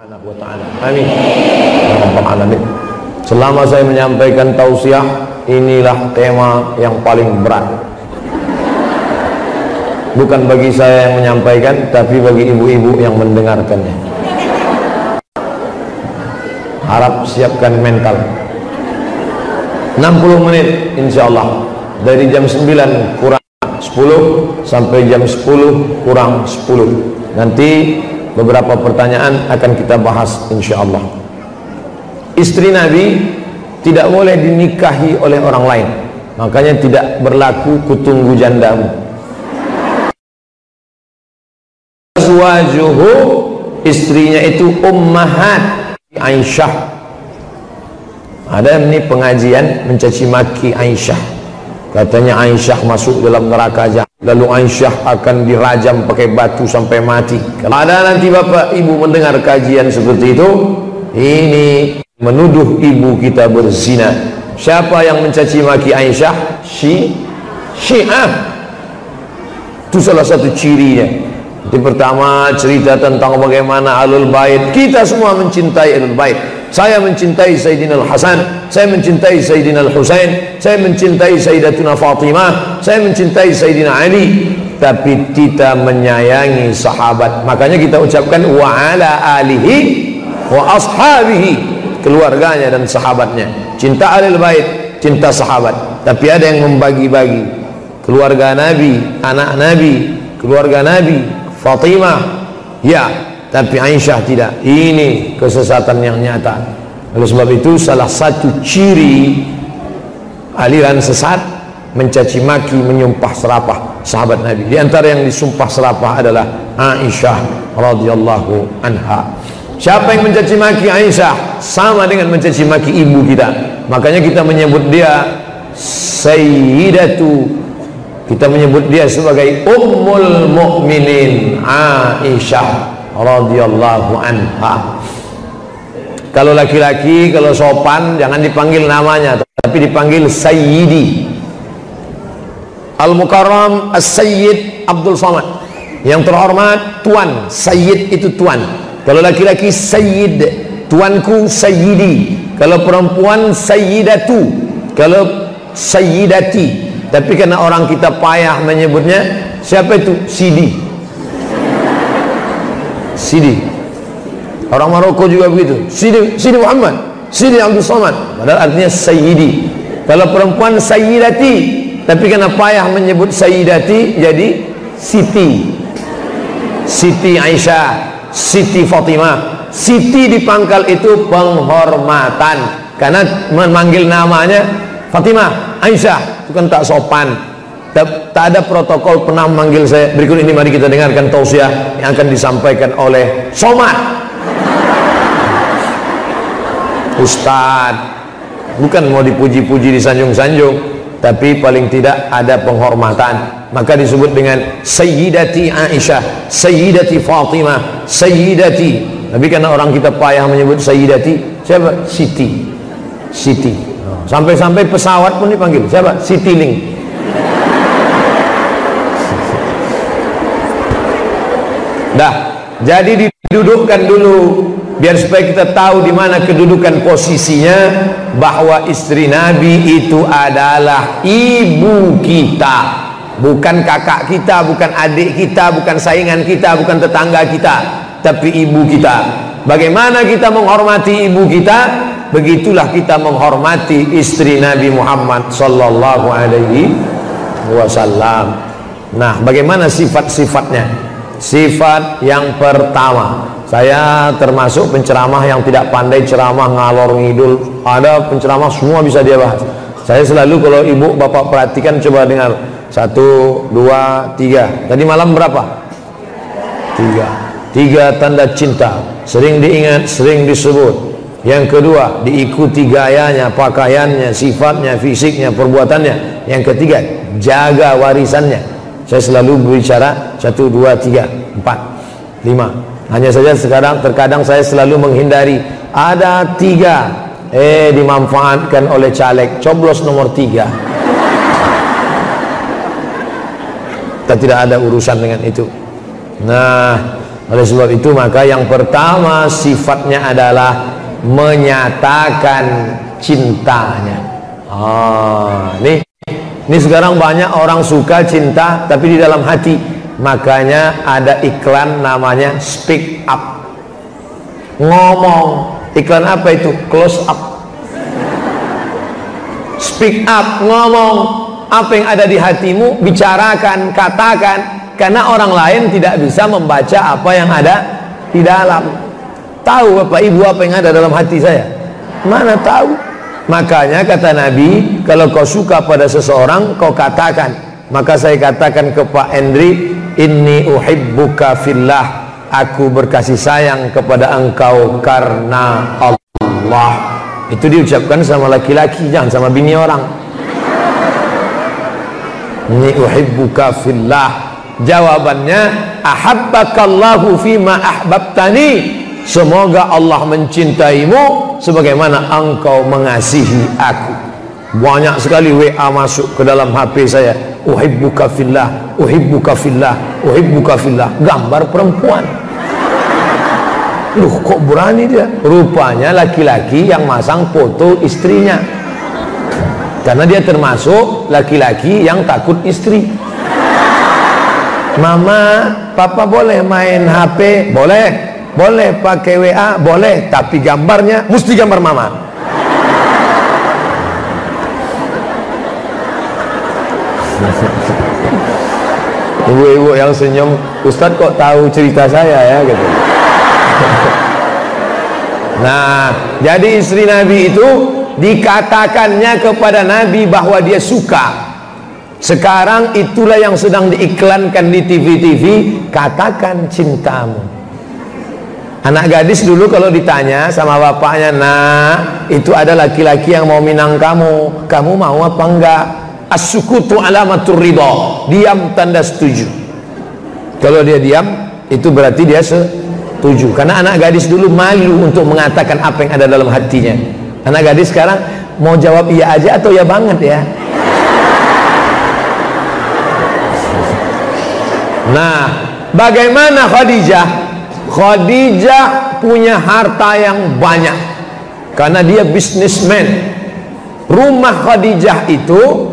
Subhanahu wa taala. Amin. Alamin. Selama saya menyampaikan tausiah, inilah tema yang paling berat. Bukan bagi saya yang menyampaikan, tapi bagi ibu-ibu yang mendengarkannya. Harap siapkan mental. 60 menit insya Allah dari jam 9 kurang 10 sampai jam 10 kurang 10 nanti beberapa pertanyaan akan kita bahas insya Allah istri Nabi tidak boleh dinikahi oleh orang lain. Makanya tidak berlaku kutunggu jandamu. Suwajuhu istrinya itu ummahat Aisyah. Ada ini pengajian mencaci maki Aisyah katanya Aisyah masuk dalam neraka jahat lalu Aisyah akan dirajam pakai batu sampai mati. Kalau ada nanti bapak ibu mendengar kajian seperti itu ini menuduh ibu kita berzina. Siapa yang mencaci maki Aisyah? Si syiah. Itu salah satu cirinya di pertama cerita tentang bagaimana alul bait kita semua mencintai alul bait. Saya mencintai Sayyidina Al-Hasan saya mencintai Sayyidina Al-Husain saya mencintai Sayyidatuna Fatimah saya mencintai Sayyidina Ali tapi kita menyayangi sahabat. Makanya kita ucapkan wa ala alihi wa ashabihi keluarganya dan sahabatnya. Cinta alil bait cinta sahabat. Tapi ada yang membagi-bagi. Keluarga Nabi anak Nabi keluarga Nabi Fatimah ya tapi Aisyah tidak. Ini kesesatan yang nyata. Oleh sebab itu salah satu ciri aliran sesat mencaci maki menyumpah serapah sahabat Nabi. Di antara yang disumpah serapah adalah Aisyah radhiyallahu anha. Siapa yang mencaci maki Aisyah? Sama dengan mencaci maki ibu kita. Makanya kita menyebut dia sayyidatu kita menyebut dia sebagai ummul mukminin Aisyah radhiyallahu anha. Kalau laki-laki kalau sopan jangan dipanggil namanya tapi dipanggil sayyidi. Al-mukarram as-sayyid Abdul Somad. Yang terhormat tuan. Sayyid itu tuan. Kalau laki-laki sayyid. Tuanku sayyidi. Kalau perempuan sayyidatu. Kalau sayyidati tapi karena orang kita payah menyebutnya siapa itu? Sidi sidi orang Maroko juga begitu. Sidi, sidi Muhammad sidi Abdul Somad. Padahal artinya sayyidi. Kalau perempuan sayyidati tapi karena payah menyebut sayyidati jadi siti. Siti Aisyah siti Fatimah. Siti di pangkal itu penghormatan. Karena memanggil namanya Fatimah Aisyah itu kan tak sopan. Tak, tak ada protokol pernah memanggil saya. Berikut ini mari kita dengarkan tausiah yang akan disampaikan oleh Somad. Ustadz bukan mau dipuji-puji disanjung-sanjung tapi paling tidak ada penghormatan. Maka disebut dengan Sayyidati Aisyah Sayyidati Fatimah Sayyidati. Tapi karena orang kita payah menyebut Sayyidati siapa? Siti. Siti sampai-sampai pesawat pun dipanggil. Siapa? Citylink. Dah. Jadi didudukkan dulu biar supaya kita tahu di mana kedudukan posisinya bahwa istri Nabi itu adalah ibu kita. Bukan kakak kita bukan adik kita bukan saingan kita bukan tetangga kita tapi ibu kita bagaimana kita menghormati ibu kita? Begitulah kita menghormati istri Nabi Muhammad sallallahu alaihi wasallam. Nah bagaimana sifat-sifatnya? Sifat yang pertama. Saya termasuk penceramah yang tidak pandai ceramah ngalor ngidul. Ada penceramah semua bisa dia bahas. Saya selalu kalau ibu bapak perhatikan coba dengar. Satu dua tiga. Tadi malam berapa? Tiga. Tiga tanda cinta sering diingat sering disebut. Yang kedua diikuti gayanya pakaiannya sifatnya fisiknya perbuatannya. Yang ketiga jaga warisannya. Saya selalu berbicara satu dua tiga empat lima. Hanya saja sekarang terkadang saya selalu menghindari. Ada tiga. Eh dimanfaatkan oleh caleg. Coblos nomor tiga. Kita tidak ada urusan dengan itu. Nah oleh sebab itu maka yang pertama sifatnya adalah menyatakan cintanya. Ah nih ini sekarang banyak orang suka cinta tapi di dalam hati. Makanya ada iklan namanya speak up. Ngomong iklan apa itu? Close up. Speak up ngomong apa yang ada di hatimu bicarakan katakan karena orang lain tidak bisa membaca apa yang ada di dalam. Tahu Bapak Ibu apa yang ada dalam hati saya? Mana tahu? Makanya kata Nabi kalau kau suka pada seseorang kau katakan. Maka saya katakan ke Pak Endri inni uhibbuka fillah. Aku berkasih sayang kepada engkau karena Allah. Itu diucapkan sama laki-laki jangan sama bini orang. Inni uhibbuka fillah jawabannya ahabbakallahu fima ahbabtani Semoga Allah mencintaimu sebagaimana engkau mengasihi aku. Banyak sekali WA masuk ke dalam HP saya. Uhibbuka fillah, uhibbuka fillah, uhibbuka fillah. Gambar perempuan. Loh kok berani dia? Rupanya laki-laki yang masang foto istrinya. Karena dia termasuk laki-laki yang takut istri. Mama, papa boleh main HP? Boleh. Boleh pakai WA boleh. Tapi gambarnya mesti gambar mama. Ibu-ibu yang senyum Ustadz kok tahu cerita saya ya? gitu. Nah jadi istri Nabi itu dikatakannya kepada Nabi bahwa dia suka sekarang itulah yang sedang diiklankan di TV-TV katakan cintamu Anak gadis dulu kalau ditanya sama bapaknya, "Nah, itu ada laki-laki yang mau minang kamu. Kamu mau apa enggak?" As-sukutu alamatur ridha. Diam tanda setuju. Kalau dia diam, itu berarti dia setuju. Karena anak gadis dulu malu untuk mengatakan apa yang ada dalam hatinya. Anak gadis sekarang mau jawab iya aja atau ya banget ya. Nah, bagaimana Khadijah? Khadijah punya harta yang banyak. Karena dia bisnismen rumah Khadijah itu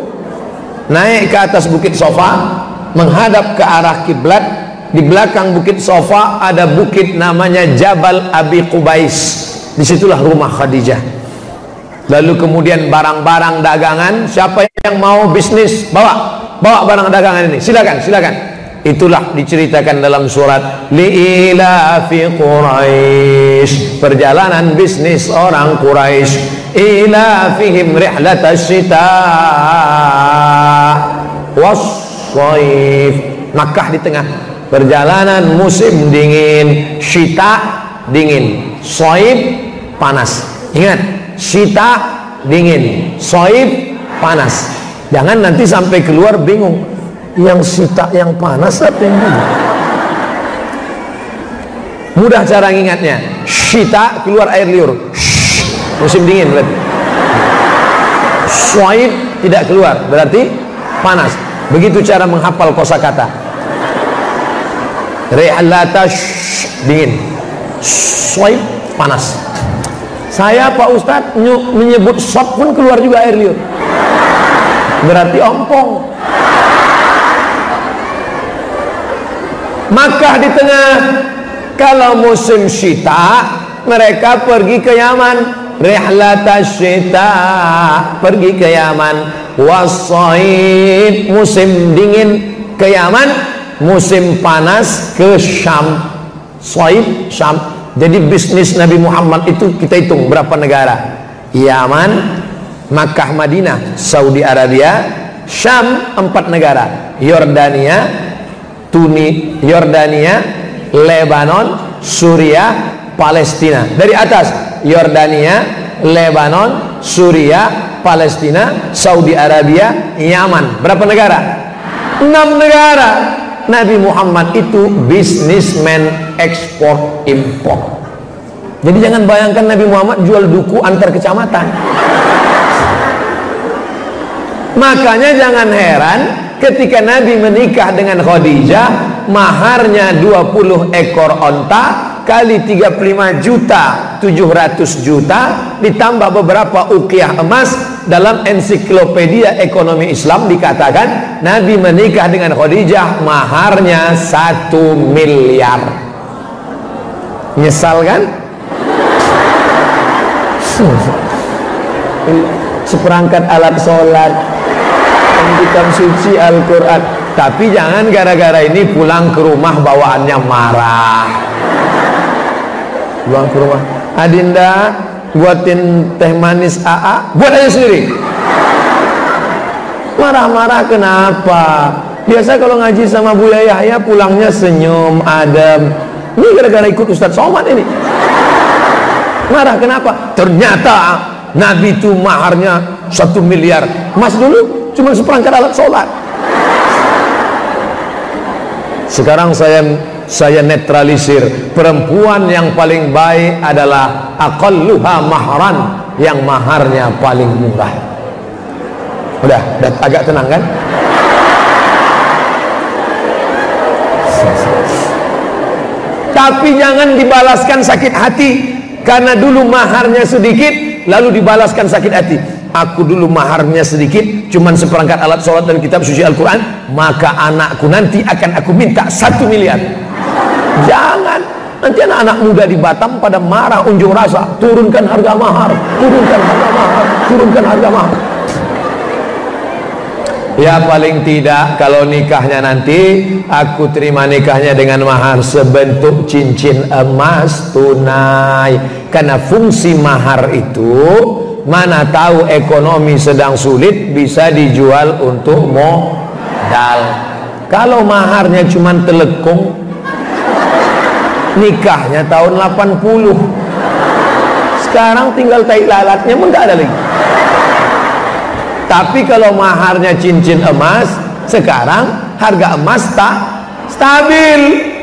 naik ke atas bukit sofa menghadap ke arah kiblat. Di belakang bukit sofa ada bukit namanya Jabal Abi Qubais. Di situlah rumah Khadijah. Lalu kemudian barang-barang dagangan siapa yang mau bisnis bawa. Bawa barang dagangan ini. Silakan silakan Itulah diceritakan dalam surat Li'ilafi Quraisy Perjalanan bisnis orang Quraisy Ilafihim rihlatas syita Wassaif. Makkah di tengah. Perjalanan musim dingin Syita dingin Soib panas. Ingat Syita dingin Soib panas. Jangan nanti sampai keluar bingung yang sita yang panas apa yang dingin mudah cara ingatnya sita keluar air liur. Shhh, musim dingin berarti. Swaib tidak keluar berarti panas. Begitu cara menghafal kosakata. Re'alata dingin. Swaib panas. Saya Pak Ustadz menyebut sop pun keluar juga air liur. Berarti ompong Makkah di tengah. Kalau musim syita mereka pergi ke Yaman. Rihlata syita pergi ke Yaman. Wasaid musim dingin ke Yaman musim panas ke Syam. Said Syam. Jadi bisnis Nabi Muhammad itu kita hitung berapa negara? Yaman Makkah Madinah Saudi Arabia Syam empat negara. Yordania Tuni, Yordania, Lebanon, Suriah, Palestina. Dari atas Yordania, Lebanon, Suriah, Palestina, Saudi Arabia, Yaman. Berapa negara? Enam negara. Nabi Muhammad itu bisnismen ekspor impor. Jadi jangan bayangkan Nabi Muhammad jual duku antar kecamatan. Makanya jangan heran ketika Nabi menikah dengan Khadijah maharnya 20 ekor onta kali 35 juta 700 juta ditambah beberapa ukiah emas. Dalam ensiklopedia ekonomi Islam dikatakan Nabi menikah dengan Khadijah maharnya 1 miliar. Nyesal kan? Seperangkat alat sholat kitab suci Al-Quran. Tapi jangan gara-gara ini pulang ke rumah bawaannya marah. Pulang ke rumah. Adinda buatin teh manis AA buat aja sendiri. Marah-marah kenapa? Biasa kalau ngaji sama Buya Yahya pulangnya senyum adem. Ini gara-gara ikut Ustadz Somad ini. Marah kenapa? Ternyata Nabi itu maharnya satu miliar. Mas dulu cuma seperangkat alat sholat. Sekarang saya saya netralisir. Perempuan yang paling baik adalah aqalluha mahran yang maharnya paling murah. Udah, udah agak tenang kan? Tapi jangan dibalaskan sakit hati. Karena dulu maharnya sedikit lalu dibalaskan sakit hati aku dulu maharnya sedikit cuman seperangkat alat sholat dan kitab suci Al-Quran maka anakku nanti akan aku minta satu miliar. Jangan. Nanti anak-anak muda di Batam pada marah unjuk rasa turunkan harga mahar turunkan harga mahar turunkan harga mahar. Ya paling tidak kalau nikahnya nanti aku terima nikahnya dengan mahar sebentuk cincin emas tunai. Karena fungsi mahar itu mana tahu ekonomi sedang sulit bisa dijual untuk modal. Kalau maharnya cuma telekung nikahnya tahun 80 sekarang tinggal tai lalatnya pun ada lagi. Tapi kalau maharnya cincin emas sekarang harga emas tak stabil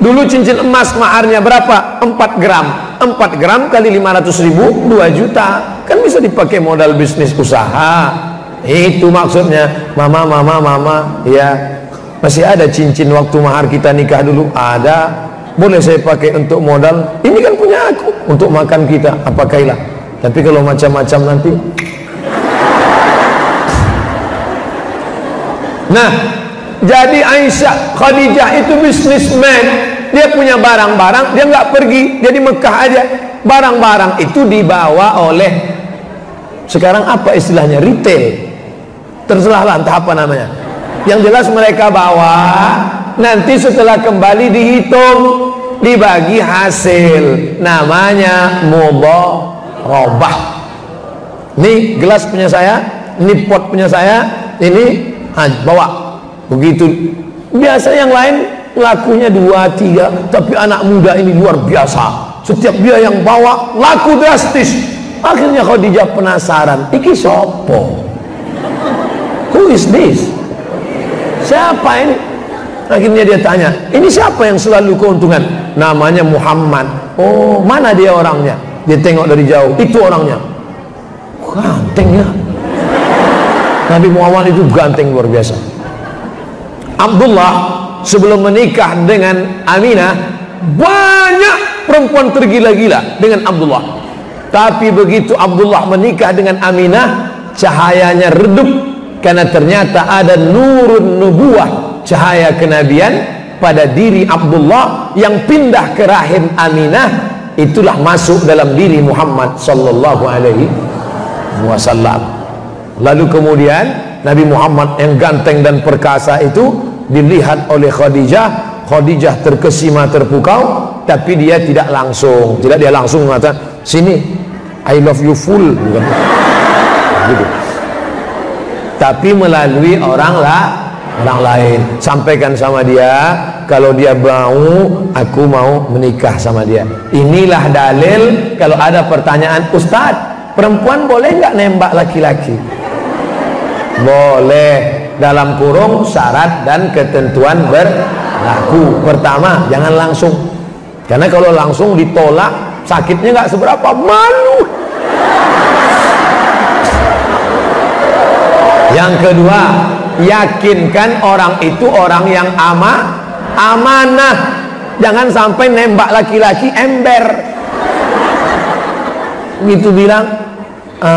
dulu cincin emas maharnya berapa? 4 gram. 4 gram kali 500 ribu 2 juta. Kan bisa dipakai modal bisnis usaha. Itu maksudnya. Mama mama mama. Ya masih ada cincin waktu mahar kita nikah dulu? Ada. Boleh saya pakai untuk modal? Ini kan punya aku untuk makan kita. Apa kailah tapi kalau macam-macam nanti. Nah jadi Aisyah Khadijah itu bisnismen dia punya barang-barang dia nggak pergi dia di Mekah aja. Barang-barang itu dibawa oleh sekarang apa istilahnya? Retail. Terserah lah entah apa namanya. Yang jelas mereka bawa nanti setelah kembali dihitung dibagi hasil. Namanya robah ini gelas punya saya ini pot punya saya ini bawa. Begitu. Biasa yang lain lakunya dua tiga tapi anak muda ini luar biasa. Setiap dia yang bawa laku drastis. Akhirnya Khadijah penasaran iki sopo? Who is this? Siapa ini? Akhirnya dia tanya ini siapa yang selalu keuntungan? Namanya Muhammad. Oh mana dia orangnya? Dia tengok dari jauh itu orangnya. Ganteng ya. Nabi Muhammad itu ganteng luar biasa. Abdullah sebelum menikah dengan Aminah banyak perempuan tergila-gila dengan Abdullah. Tapi begitu Abdullah menikah dengan Aminah cahayanya redup karena ternyata ada nurun nubuah cahaya kenabian pada diri Abdullah yang pindah ke rahim Aminah. Itulah masuk dalam diri Muhammad sallallahu alaihi wasallam. Lalu kemudian Nabi Muhammad yang ganteng dan perkasa itu dilihat oleh Khadijah Khadijah terkesima terpukau tapi dia tidak langsung. Tidak dia langsung mengatakan sini I love you full. Gitu. tapi melalui orang lah orang lain. Sampaikan sama dia kalau dia mau aku mau menikah sama dia. Inilah dalil kalau ada pertanyaan Ustadz perempuan boleh nggak nembak laki-laki? Boleh dalam kurung syarat dan ketentuan berlaku. Pertama jangan langsung. Karena kalau langsung ditolak sakitnya nggak seberapa. Malu. Yang kedua yakinkan orang itu orang yang ama amanah. Jangan sampai nembak laki-laki ember. Gitu bilang e,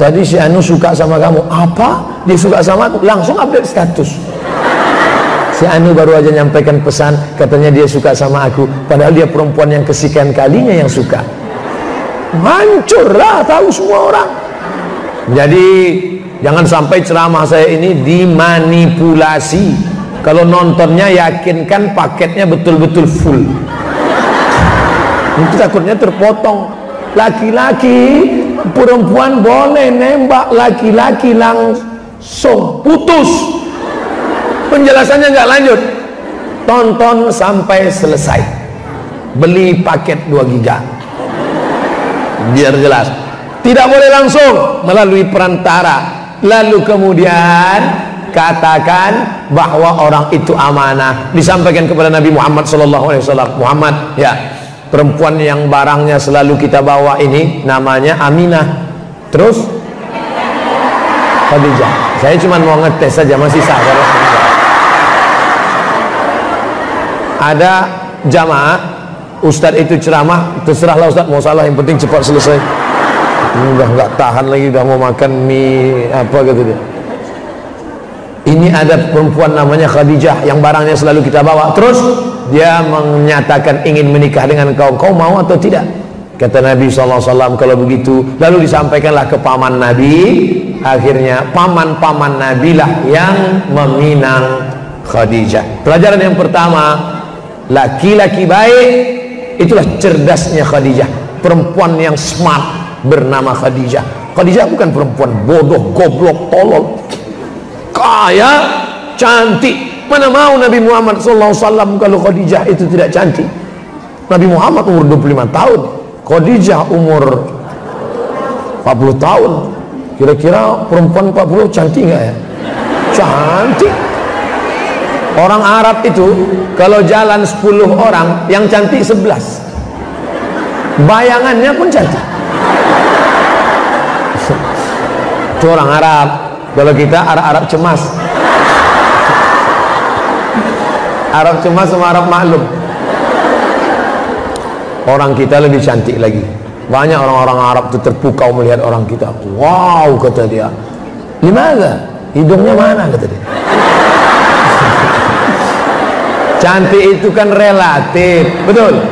tadi si Anu suka sama kamu. Apa? Dia suka sama aku. Langsung update status. Si Anu baru aja nyampaikan pesan. Katanya dia suka sama aku. Padahal dia perempuan yang kesekian kalinya yang suka. Hancurlah tahu semua orang. Jadi jangan sampai ceramah saya ini dimanipulasi. Kalau nontonnya yakinkan paketnya betul-betul full. Itu takutnya terpotong. Laki-laki perempuan boleh nembak laki-laki langsung putus. Penjelasannya nggak lanjut. Tonton sampai selesai. Beli paket 2 giga. Biar jelas. Tidak boleh langsung melalui perantara. Lalu kemudian katakan bahwa orang itu amanah. Disampaikan kepada Nabi Muhammad wasallam. Muhammad ya perempuan yang barangnya selalu kita bawa ini namanya Aminah. Terus? Khadijah. Saya cuma mau ngetes saja masih sah ada jamaah Ustadz itu ceramah terserahlah Ustadz mau salah yang penting cepat selesai. Ini udah nggak tahan lagi udah mau makan mie apa gitu dia. Ini ada perempuan namanya Khadijah yang barangnya selalu kita bawa. Terus dia menyatakan ingin menikah dengan kau. Kau mau atau tidak? Kata Nabi SAW kalau begitu lalu disampaikanlah ke paman Nabi. Akhirnya paman-paman Nabi lah yang meminang Khadijah. Pelajaran yang pertama laki-laki baik itulah cerdasnya Khadijah. Perempuan yang smart bernama Khadijah. Khadijah bukan perempuan bodoh, goblok, tolol. Kaya, cantik mana mau Nabi Muhammad SAW kalau Khadijah itu tidak cantik Nabi Muhammad umur 25 tahun Khadijah umur 40 tahun kira-kira perempuan 40 cantik nggak ya cantik Orang Arab itu kalau jalan 10 orang yang cantik 11. Bayangannya pun cantik. Itu orang Arab. Kalau kita Arab-Arab cemas. Arab cemas sama Arab maklum. Orang kita lebih cantik lagi. Banyak orang-orang Arab itu terpukau melihat orang kita. Wow kata dia. Gimana? Hidungnya mana kata dia cantik itu kan relatif betul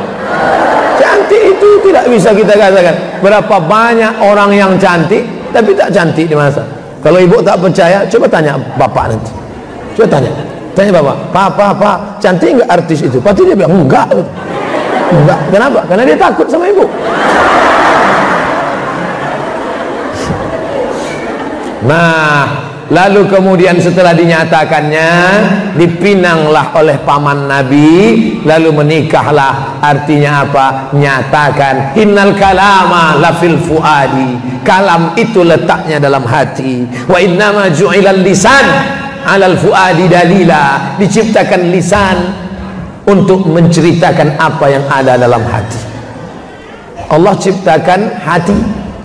cantik itu tidak bisa kita katakan berapa banyak orang yang cantik tapi tak cantik di masa kalau ibu tak percaya coba tanya bapak nanti coba tanya tanya bapak papa papa cantik enggak artis itu? Pasti dia bilang enggak. Enggak. Kenapa? Karena dia takut sama ibu. Nah Lalu kemudian setelah dinyatakannya dipinanglah oleh paman Nabi lalu menikahlah. Artinya apa? nyatakan innal kalama lafil fuadi. Kalam itu letaknya dalam hati. Wa innama ju'ilal lisan alal fuadi dalila diciptakan lisan untuk menceritakan apa yang ada dalam hati. Allah ciptakan hati.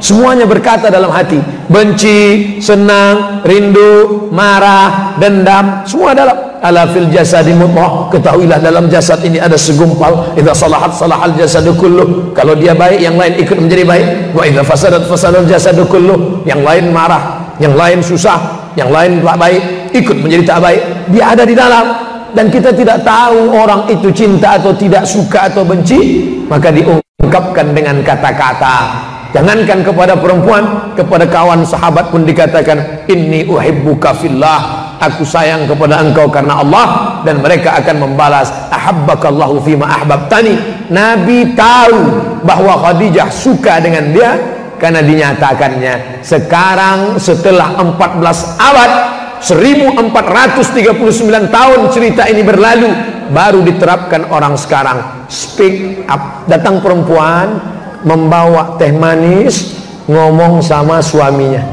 Semuanya berkata dalam hati. Benci, senang, rindu, marah, dendam Semua dalam. Ala fil jasadi mutmah. Ketahuilah dalam jasad ini ada segumpal. Idza salahat salahal jasadu kulluh. Kalau dia baik, yang lain ikut menjadi baik. Wa idza fasadat fasadal jasadu kulluh. Yang lain marah, yang lain susah Yang lain tak baik, ikut menjadi tak baik Dia ada di dalam Dan kita tidak tahu orang itu cinta atau tidak suka atau benci Maka diungkapkan dengan kata-kata Jangankan kepada perempuan, kepada kawan sahabat pun dikatakan inni uhibbuka fillah. Aku sayang kepada engkau karena Allah dan mereka akan membalas ahabbakallahu fima ahbabtani. Nabi tahu bahwa Khadijah suka dengan dia karena dinyatakannya sekarang setelah 14 abad 1439 tahun cerita ini berlalu baru diterapkan orang sekarang. Speak up. Datang perempuan membawa teh manis ngomong sama suaminya.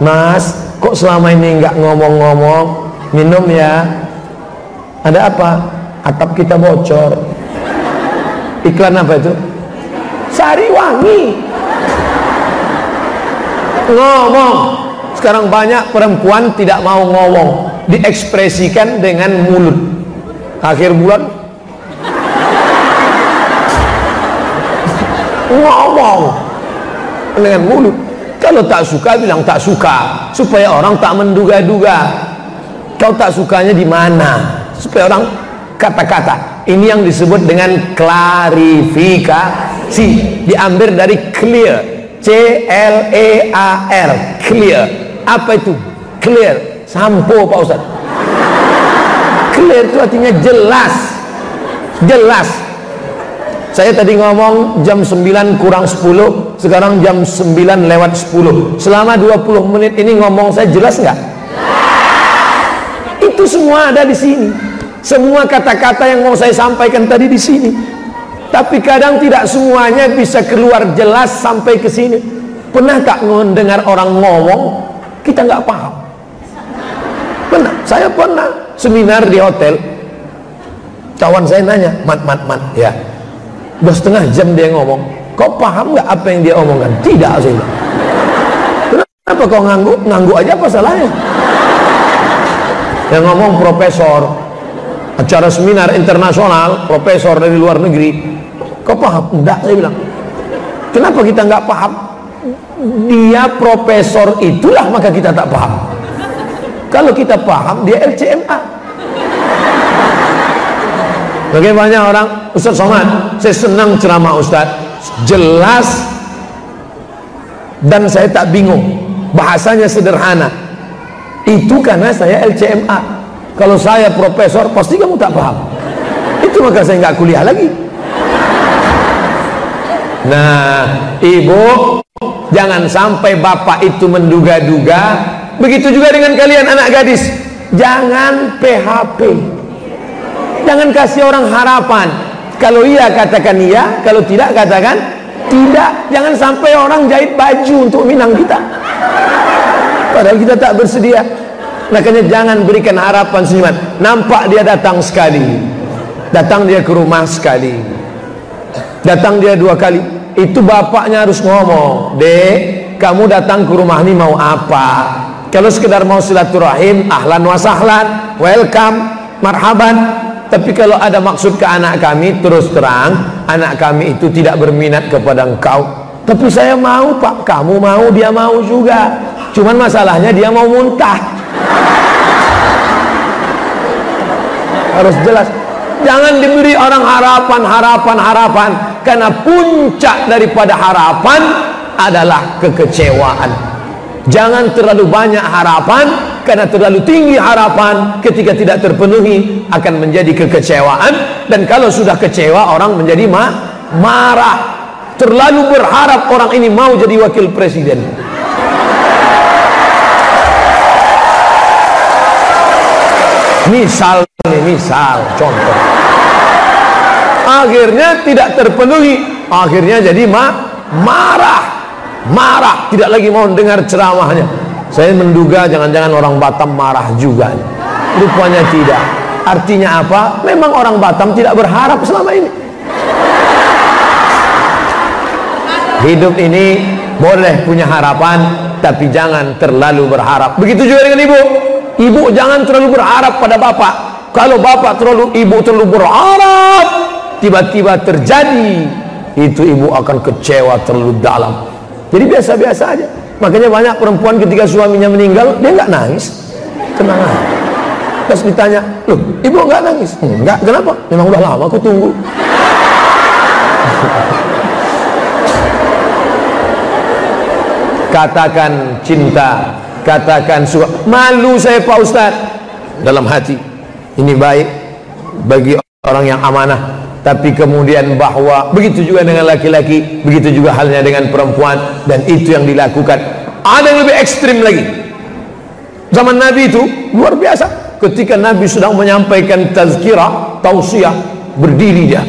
Mas kok selama ini nggak ngomong-ngomong? Minum ya. Ada apa? Atap kita bocor. Iklan apa itu? Sari wangi ngomong. Sekarang banyak perempuan tidak mau ngomong. Diekspresikan dengan mulut. Akhir bulan. Ngomong dengan mulut. Kalau tak suka bilang tak suka. Supaya orang tak menduga-duga. Kau tak sukanya di mana? Supaya orang kata-kata. Ini yang disebut dengan klarifikasi. Diambil dari clear C L E A R clear. Apa itu? Clear. Sampo Pak Ustaz. Clear itu artinya jelas. Jelas. Saya tadi ngomong jam 9 kurang 10 sekarang jam 9 lewat 10 selama 20 menit ini ngomong saya jelas nggak? Itu semua ada di sini. Semua kata-kata yang mau saya sampaikan tadi di sini tapi kadang tidak semuanya bisa keluar jelas sampai ke sini. Pernah tak mendengar orang ngomong? Kita nggak paham. Pernah. Saya pernah seminar di hotel. Kawan saya nanya mat mat mat ya. Udah setengah jam dia ngomong. Kau paham nggak apa yang dia omongkan? Tidak saya kenapa kau ngangguk? Ngangguk aja apa salahnya? Yang ngomong profesor. Acara seminar internasional profesor dari luar negeri kau paham? Enggak saya bilang. Kenapa kita nggak paham? Dia profesor itulah maka kita tak paham. Kalau kita paham dia LCMA Bagaimana orang? Ustaz Somad Saya senang ceramah Ustaz. Jelas. Dan saya tak bingung. Bahasanya sederhana. Itu karena saya LCMA Kalau saya profesor Pasti kamu tak paham. Itu maka saya nggak kuliah lagi Nah Ibu Jangan sampai bapak itu menduga-duga. Begitu juga dengan kalian anak gadis. Jangan PHP jangan kasih orang harapan. Kalau iya katakan iya. Kalau tidak katakan tidak. Jangan sampai orang jahit baju untuk minang kita. Padahal kita tak bersedia. Makanya jangan berikan harapan senyuman nampak dia datang sekali. Datang dia ke rumah sekali datang dia dua kali. Itu bapaknya harus ngomong dek kamu datang ke rumah ini mau apa? Kalau sekedar mau silaturahim ahlan wa sahlan welcome marhaban. Tapi kalau ada maksud ke anak kami terus terang anak kami itu tidak berminat kepada engkau. Tapi saya mau pak. Kamu mau dia mau juga. Cuman masalahnya dia mau muntah. Harus jelas. Jangan diberi orang harapan harapan harapan karena puncak daripada harapan adalah kekecewaan. Jangan terlalu banyak harapan karena terlalu tinggi harapan ketika tidak terpenuhi akan menjadi kekecewaan. Dan kalau sudah kecewa orang menjadi ma marah. Terlalu berharap orang ini mau jadi wakil presiden. Misal misal contoh akhirnya tidak terpenuhi akhirnya jadi ma marah marah tidak lagi mau dengar ceramahnya saya menduga jangan-jangan orang Batam marah juga. Rupanya tidak. Artinya apa? Memang orang Batam tidak berharap selama ini. Hidup ini boleh punya harapan, tapi jangan terlalu berharap. Begitu juga dengan ibu. Ibu jangan terlalu berharap pada bapak. Kalau bapak terlalu, ibu terlalu berharap, tiba-tiba terjadi, itu ibu akan kecewa terlalu dalam. Jadi biasa-biasa aja. Makanya banyak perempuan ketika suaminya meninggal dia nggak nangis, tenang aja. Terus ditanya, loh ibu nggak nangis? Enggak, kenapa? Memang udah lama aku tunggu. katakan cinta, katakan suka. Malu saya Pak Ustadz dalam hati. Ini baik bagi orang yang amanah tapi kemudian bahwa begitu juga dengan laki-laki begitu juga halnya dengan perempuan dan itu yang dilakukan. Ada yang lebih ekstrim lagi. Zaman Nabi itu luar biasa. Ketika Nabi sedang menyampaikan tazkirah tausiah berdiri dia.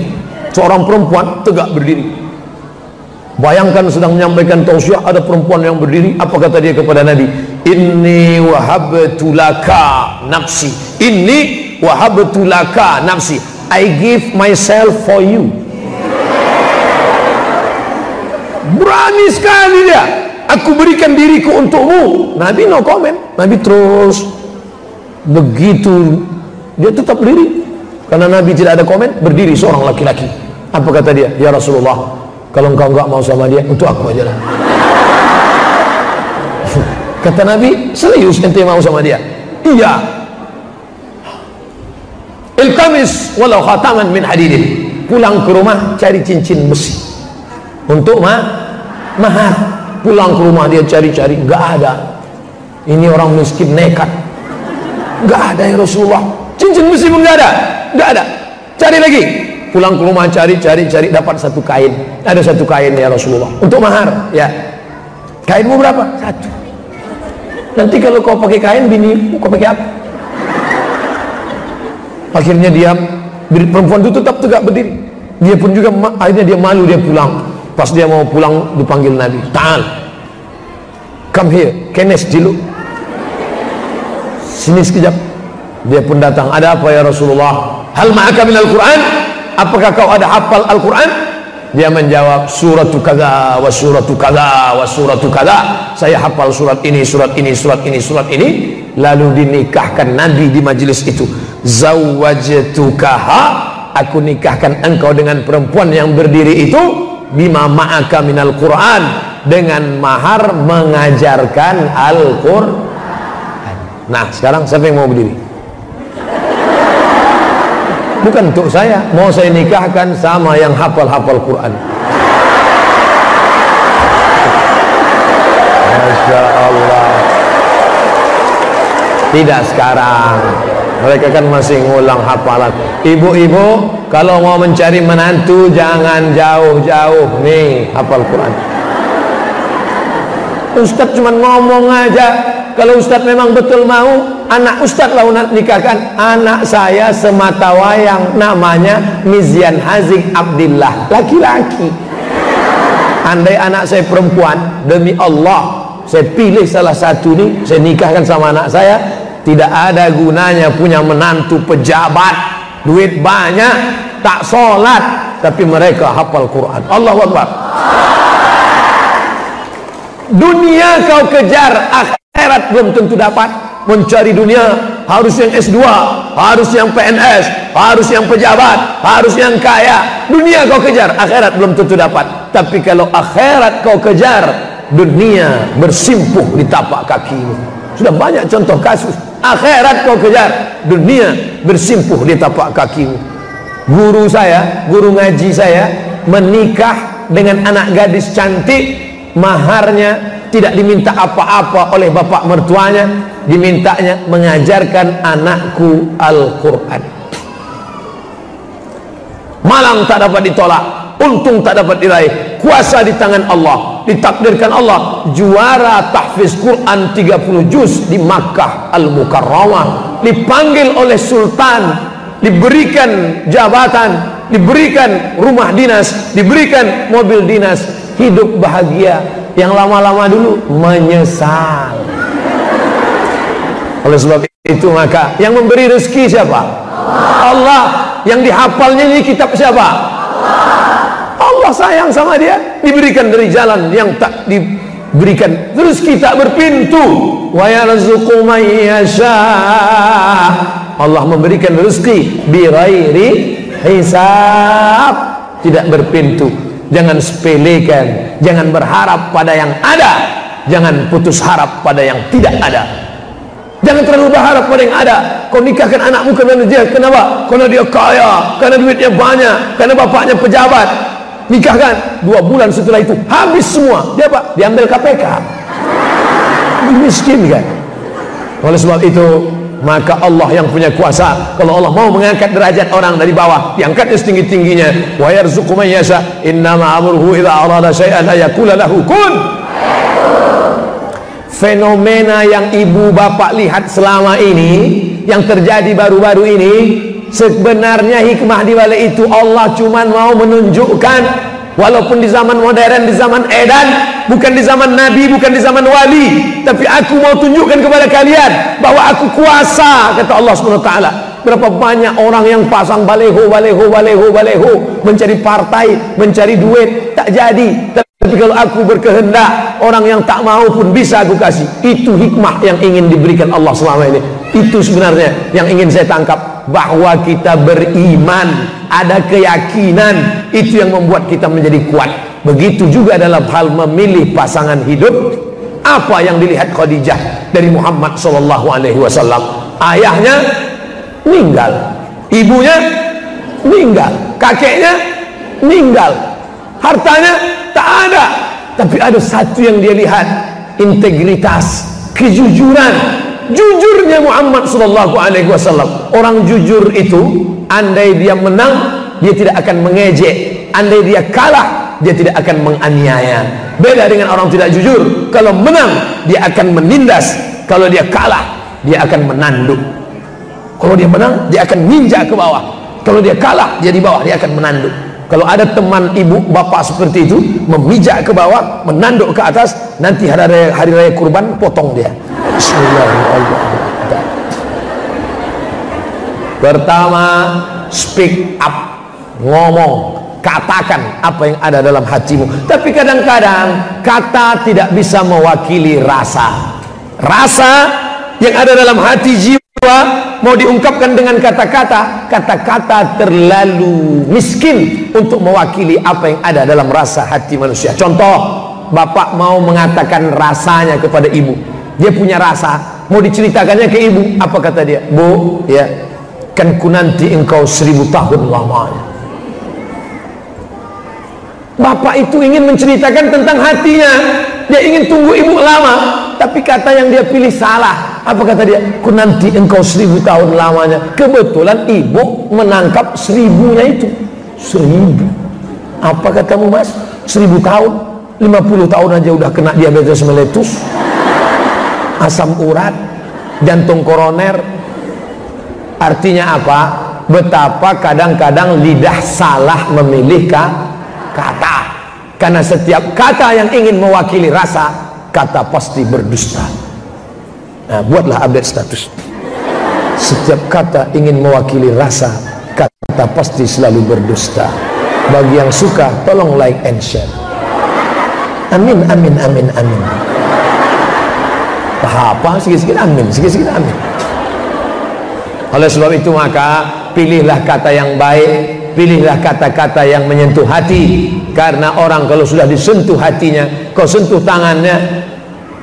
Seorang perempuan tegak berdiri. Bayangkan sedang menyampaikan tausiah ada perempuan yang berdiri. Apa kata dia kepada Nabi? Inni wahabtu laka nafsi. Inni wahabtu laka nafsi I give myself for you. Berani sekali dia. Aku berikan diriku untukmu. Nabi no comment. Nabi terus. Begitu dia tetap berdiri. Karena Nabi tidak ada komen berdiri seorang laki-laki. Apa kata dia? Ya Rasulullah kalau engkau enggak mau sama dia untuk aku aja lah. Kata Nabi serius ente mau sama dia? Iya ilkamis walau khataman min hadidin. Pulang ke rumah cari cincin besi. Untuk ma mahar. Pulang ke rumah dia cari-cari enggak ada. Ini orang miskin nekat. Enggak ada ya Rasulullah. Cincin besi pun enggak ada. Enggak ada. Cari lagi. Pulang ke rumah cari cari cari dapat satu kain. Ada satu kain ya Rasulullah. Untuk mahar ya. Kainmu berapa? Satu. Nanti kalau kau pakai kain bini kau pakai apa akhirnya dia perempuan itu tetap tegak berdiri. Dia pun juga akhirnya dia malu dia pulang. Pas dia mau pulang dipanggil Nabi. Ta'al. Come here. Kenes jiluk sini sekejap. Dia pun datang. Ada apa ya Rasulullah? Hal ma'aka minal Quran apakah kau ada hafal Al-Quran? Dia menjawab suratu kaza wa suratu kaza wa suratu kaza. Saya hafal surat ini surat ini surat ini surat ini. Lalu dinikahkan Nabi di majelis itu zawajtukaha aku nikahkan engkau dengan perempuan yang berdiri itu bima ma'aka minal Quran dengan mahar mengajarkan Al-Quran. Nah sekarang siapa yang mau berdiri? Bukan untuk saya. Mau saya nikahkan sama yang hafal-hafal Quran. Masya Allah. Tidak sekarang mereka kan masih ngulang hafalan. Ibu-ibu kalau mau mencari menantu jangan jauh-jauh. Nih hafal Quran. Ustaz cuma ngomong aja. Kalau Ustaz memang betul mau anak Ustaz lah nikahkan. Anak saya semata wayang namanya Mizian Hazik Abdillah. Laki-laki. Andai anak saya perempuan demi Allah saya pilih salah satu ini saya nikahkan sama anak saya tidak ada gunanya punya menantu pejabat. Duit banyak tak sholat tapi mereka hafal Quran. Allah Akbar. Dunia kau kejar akhirat belum tentu dapat. Mencari dunia harus yang S2 harus yang PNS harus yang pejabat harus yang kaya. Dunia kau kejar akhirat belum tentu dapat. Tapi kalau akhirat kau kejar dunia bersimpuh di tapak kakimu sudah banyak contoh kasus. Akhirat kau kejar. Dunia bersimpuh di tapak kakimu. Guru saya guru ngaji saya menikah dengan anak gadis cantik. Maharnya tidak diminta apa-apa oleh bapak mertuanya. Dimintanya mengajarkan anakku Al-Quran. Malang tak dapat ditolak. Untung tak dapat diraih kuasa di tangan Allah ditakdirkan Allah. Juara tahfiz Quran 30 juz di Makkah Al-Mukarramah. Dipanggil oleh sultan diberikan jabatan diberikan rumah dinas diberikan mobil dinas. Hidup bahagia. Yang lama-lama dulu menyesal. Oleh sebab itu maka yang memberi rezeki siapa? Allah. Yang dihafalnya ini kitab siapa? Allah sayang sama dia diberikan dari jalan yang tak diberikan. Terus kita berpintu. Wa Allah memberikan rezeki bi ghairi hisab. Tidak berpintu. Jangan sepelekan. Jangan berharap pada yang ada. Jangan putus harap pada yang tidak ada. Jangan terlalu berharap pada yang ada. Kau nikahkan anakmu kerana dia kenapa? Kerana dia kaya kerana duitnya banyak kerana bapaknya pejabat nikahkan dua bulan setelah itu habis semua. Dia apa? Diambil KPK miskin kan? Oleh sebab itu maka Allah yang punya kuasa. Kalau Allah mau mengangkat derajat orang dari bawah diangkatnya setinggi-tingginya. Wa yarzuqu man yasha. Innama amruhu idza arada syai'an ayaqula lahu. Kun! Fenomena yang ibu bapak lihat selama ini yang terjadi baru-baru ini sebenarnya hikmah di balik itu Allah cuma mau menunjukkan walaupun di zaman modern di zaman edan bukan di zaman nabi bukan di zaman wali tapi aku mau tunjukkan kepada kalian bahwa aku kuasa kata Allah SWT berapa banyak orang yang pasang baleho baleho baleho baleho mencari partai mencari duit tak jadi. Tapi kalau aku berkehendak orang yang tak mau pun bisa aku kasih. Itu hikmah yang ingin diberikan Allah selama ini. Itu sebenarnya yang ingin saya tangkap bahwa kita beriman. Ada keyakinan. Itu yang membuat kita menjadi kuat. Begitu juga dalam hal memilih pasangan hidup. Apa yang dilihat Khadijah dari Muhammad sallallahu alaihi wasallam? Ayahnya meninggal. Ibunya meninggal. Kakeknya meninggal. Hartanya tak ada. Tapi ada satu yang dia lihat. Integritas kejujuran jujurnya Muhammad sallallahu alaihi wasallam. Orang jujur itu andai dia menang dia tidak akan mengejek. Andai dia kalah dia tidak akan menganiaya. Beda dengan orang tidak jujur. Kalau menang dia akan menindas. Kalau dia kalah dia akan menanduk. Kalau dia menang dia akan ninja ke bawah. Kalau dia kalah dia di bawah dia akan menanduk kalau ada teman ibu bapak seperti itu memijak ke bawah menanduk ke atas nanti hari raya, hari raya kurban potong dia. Bismillahirrahmanirrahim. Pertama speak up. Ngomong. Katakan apa yang ada dalam hatimu. Tapi kadang-kadang kata tidak bisa mewakili rasa. Rasa yang ada dalam hati jiwa mau diungkapkan dengan kata-kata? Kata-kata terlalu miskin untuk mewakili apa yang ada dalam rasa hati manusia. Contoh bapak mau mengatakan rasanya kepada ibu. Dia punya rasa mau diceritakannya ke ibu. Apa kata dia? Bu ya kan ku nanti engkau seribu tahun lamanya. Bapak itu ingin menceritakan tentang hatinya dia ingin tunggu ibu lama tapi kata yang dia pilih salah. Apa kata dia? Ku nanti engkau seribu tahun lamanya. Kebetulan ibu menangkap seribunya itu. Seribu. Apa katamu mas? Seribu tahun? Lima puluh tahun aja udah kena diabetes meletus. Asam urat. Jantung koroner. Artinya apa? Betapa kadang-kadang lidah salah memilih kata karena setiap kata yang ingin mewakili rasa kata pasti berdusta. Nah buatlah update status. Setiap kata ingin mewakili rasa kata pasti selalu berdusta. Bagi yang suka tolong like and share. Amin amin amin amin. Apa sikit-sikit amin sikit-sikit amin. Oleh sebab itu maka pilihlah kata yang baik pilihlah kata-kata yang menyentuh hati. Karena orang kalau sudah disentuh hatinya kau sentuh tangannya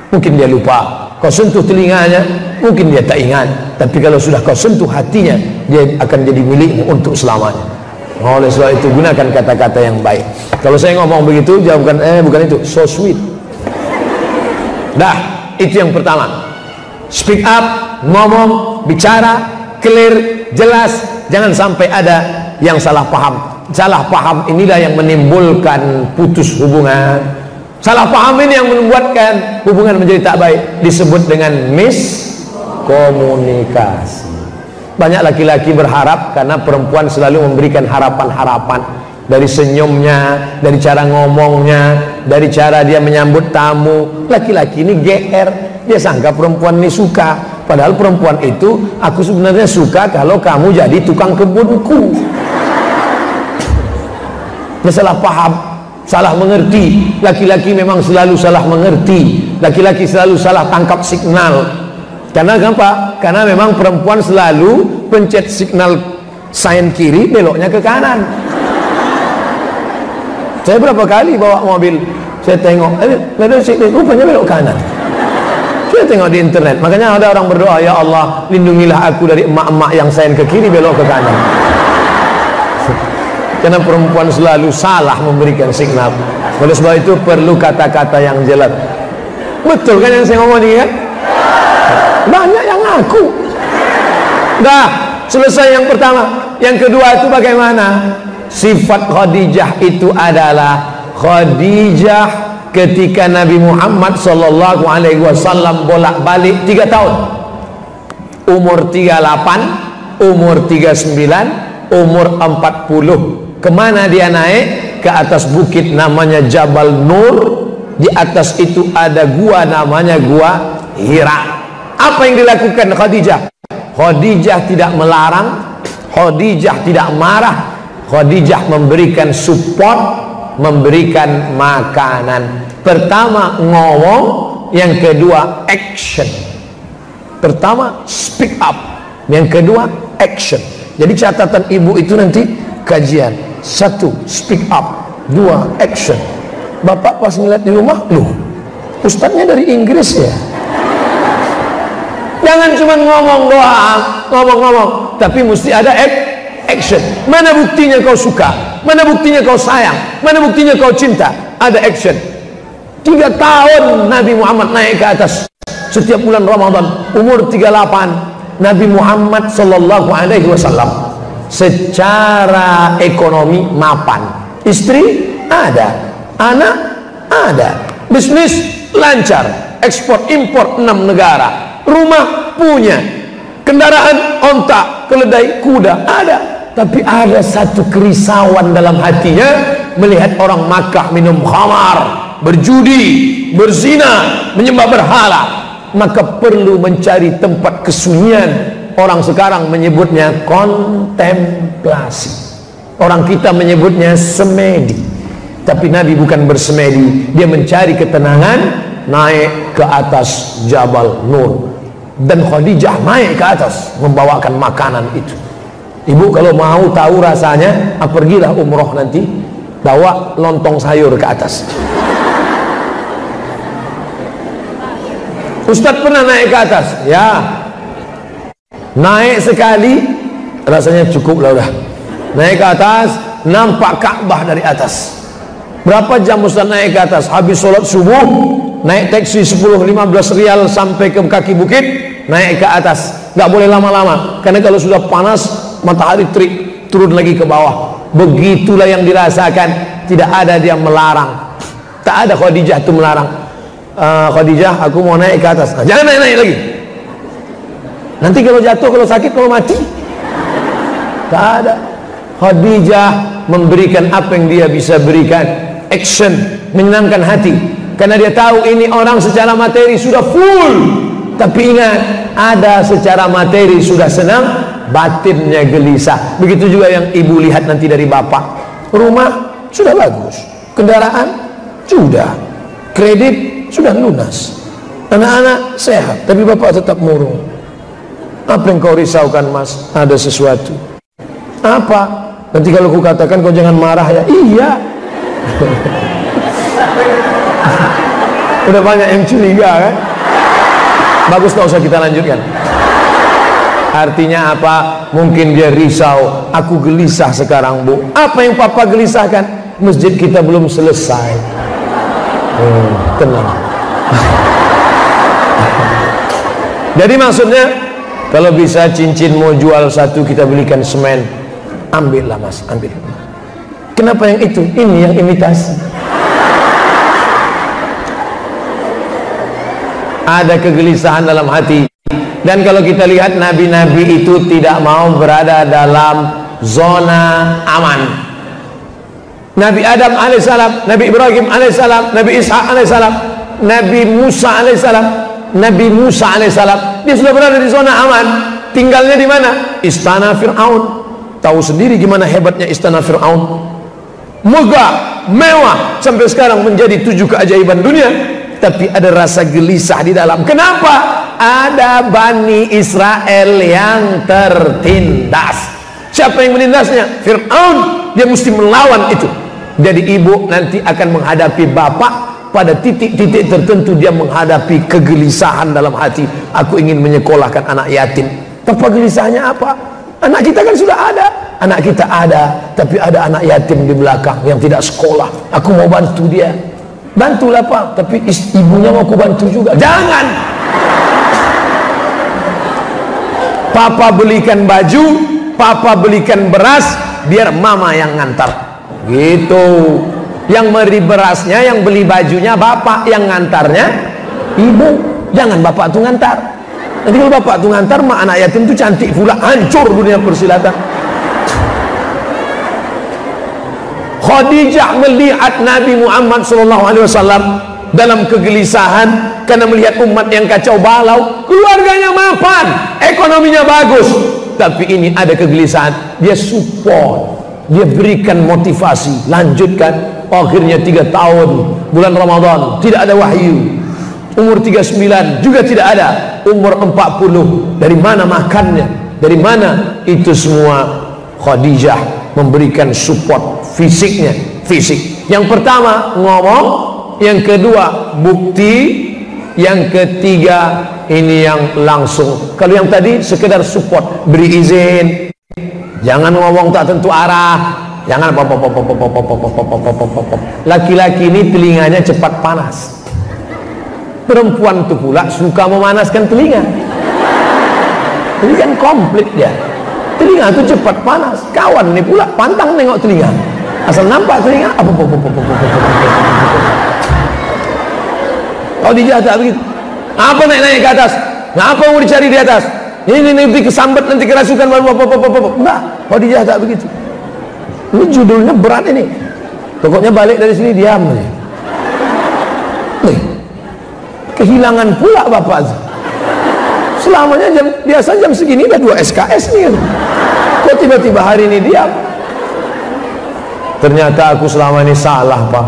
mungkin dia lupa. Kau sentuh telinganya mungkin dia tak ingat. Tapi kalau sudah kau sentuh hatinya dia akan jadi milikmu untuk selamanya. Oleh sebab itu gunakan kata-kata yang baik. Kalau saya ngomong begitu jawabkan eh bukan itu so sweet. Dah itu yang pertama. Speak up ngomong bicara clear jelas. Jangan sampai ada yang salah paham salah paham inilah yang menimbulkan putus hubungan Salah paham ini yang membuatkan hubungan menjadi tak baik disebut dengan miskomunikasi. Banyak laki-laki berharap karena perempuan selalu memberikan harapan-harapan dari senyumnya, dari cara ngomongnya, dari cara dia menyambut tamu. Laki-laki ini GR, dia sangka perempuan ini suka. Padahal perempuan itu aku sebenarnya suka kalau kamu jadi tukang kebunku. Dia salah paham salah mengerti. Laki-laki memang selalu salah mengerti. Laki-laki selalu salah tangkap signal. Karena kenapa? karena memang perempuan selalu pencet signal sign kiri beloknya ke kanan. Saya berapa kali bawa mobil saya tengok eh, rupanya belok kanan. Saya tengok di internet makanya ada orang berdoa ya Allah lindungilah aku dari emak-emak yang sign ke kiri belok ke kanan karena perempuan selalu salah memberikan signal. Oleh sebab itu perlu kata-kata yang jelas. Betul kan yang saya ngomong ini kan banyak yang ngaku. Dah selesai yang pertama. Yang kedua itu bagaimana? Sifat Khadijah itu adalah Khadijah ketika Nabi Muhammad sallallahu alaihi wasallam bolak-balik 3 tahun. Umur 38 umur 39 umur 40 ke mana dia naik? Ke atas bukit namanya Jabal Nur. Di atas itu ada gua namanya gua Hira. Apa yang dilakukan Khadijah? Khadijah tidak melarang. Khadijah tidak marah. Khadijah memberikan support memberikan makanan. Pertama ngomong. Yang kedua action. Pertama speak up. Yang kedua action. Jadi catatan ibu itu nanti kajian satu speak up. Dua action. Bapak pas ngeliat di rumah loh ustadznya dari Inggris ya? Jangan cuma ngomong doang ngomong-ngomong. Tapi mesti ada action. Mana buktinya kau suka? Mana buktinya kau sayang? Mana buktinya kau cinta? Ada action. Tiga tahun Nabi Muhammad naik ke atas. Setiap bulan Ramadan umur 38 Nabi Muhammad sallallahu alaihi wasallam secara ekonomi mapan. Istri ada anak ada bisnis lancar ekspor impor enam negara rumah punya kendaraan onta keledai kuda ada. Tapi ada satu kerisauan dalam hatinya melihat orang Makkah minum khamar berjudi berzina menyembah berhala maka perlu mencari tempat kesunyian orang sekarang menyebutnya kontemplasi. Orang kita menyebutnya semedi. Tapi Nabi bukan bersemedi. Dia mencari ketenangan naik ke atas Jabal Nur. Dan Khadijah naik ke atas membawakan makanan itu. Ibu kalau mau tahu rasanya ah, pergilah umroh nanti bawa lontong sayur ke atas. Ustadz pernah naik ke atas? Ya naik sekali rasanya cukup lah udah. Naik ke atas nampak Ka'bah dari atas. Berapa jam Ustadz naik ke atas? Habis sholat subuh naik taksi 10-15 rial sampai ke kaki bukit naik ke atas. Nggak boleh lama-lama karena kalau sudah panas matahari terik turun lagi ke bawah. Begitulah yang dirasakan. Tidak ada dia melarang. Tak ada Khadijah itu melarang. Uh, Khadijah aku mau naik ke atas. Nah, jangan naik-naik lagi nanti kalau jatuh kalau sakit kalau mati? Tak ada. Khadijah memberikan apa yang dia bisa berikan. Action. Menyenangkan hati. Karena dia tahu ini orang secara materi sudah full. Tapi ingat ada secara materi sudah senang batinnya gelisah. Begitu juga yang ibu lihat nanti dari bapak. Rumah sudah bagus. Kendaraan sudah. Kredit sudah lunas. Anak-anak sehat tapi bapak tetap murung apa yang kau risaukan mas? Ada sesuatu. Apa? Nanti kalau ku katakan kau jangan marah ya. Iya. Udah banyak yang curiga kan? Bagus tak usah kita lanjutkan. Artinya apa? Mungkin dia risau. Aku gelisah sekarang bu. Apa yang papa gelisahkan? Masjid kita belum selesai. Hmm, tenang. Jadi maksudnya kalau bisa cincin mau jual satu kita belikan semen. Ambillah mas ambil. Kenapa yang itu? Ini yang imitasi. Ada kegelisahan dalam hati. Dan kalau kita lihat nabi-nabi itu tidak mau berada dalam zona aman. Nabi Adam alaihissalam, Nabi Ibrahim alaihissalam, Nabi Ishak alaihissalam Nabi Musa alaihissalam Nabi Musa alaihissalam dia sudah berada di zona aman. Tinggalnya di mana? Istana Fir'aun. Tahu sendiri gimana hebatnya istana Fir'aun? Megah mewah sampai sekarang menjadi tujuh keajaiban dunia. Tapi ada rasa gelisah di dalam. Kenapa? Ada Bani Israel yang tertindas. Siapa yang menindasnya? Fir'aun. Dia mesti melawan itu. Jadi ibu nanti akan menghadapi bapak pada titik-titik tertentu dia menghadapi kegelisahan dalam hati. Aku ingin menyekolahkan anak yatim. Apa gelisahnya apa? Anak kita kan sudah ada. Anak kita ada tapi ada anak yatim di belakang yang tidak sekolah. Aku mau bantu dia. Bantulah pak. Tapi ibunya mau aku bantu juga. Jangan! Papa belikan baju papa belikan beras biar mama yang ngantar. Gitu yang beri berasnya yang beli bajunya bapak yang ngantarnya ibu. Jangan bapak tuh ngantar. Nanti kalau bapak tuh ngantar mak anak yatim tuh cantik pula hancur dunia persilatan. Khadijah melihat Nabi Muhammad SAW dalam kegelisahan karena melihat umat yang kacau balau keluarganya mapan ekonominya bagus. Tapi ini ada kegelisahan. Dia support dia berikan motivasi lanjutkan akhirnya tiga tahun bulan Ramadan tidak ada wahyu. Umur 39 juga tidak ada. Umur 40 dari mana makannya? Dari mana? Itu semua Khadijah memberikan support fisiknya fisik. Yang pertama ngomong. Yang kedua bukti. Yang ketiga ini yang langsung. Kalau yang tadi sekedar support. Beri izin. Jangan ngomong tak tentu arah jangan laki-laki ini telinganya cepat panas perempuan itu pula suka memanaskan telinga ini kan komplit dia telinga itu cepat panas kawan ini pula pantang nengok telinga asal nampak telinga apa apa apa apa apa kalau dijah tak begitu apa naik-naik ke atas ngapa mau dicari di atas ini nanti kesambat nanti kerasukan apa apa apa apa enggak tak begitu ini judulnya berat ini. Pokoknya balik dari sini diam. Nih. Kehilangan pula bapak selamanya jam biasa jam segini udah dua SKS nih. Kok tiba-tiba hari ini diam? Ternyata aku selama ini salah pak.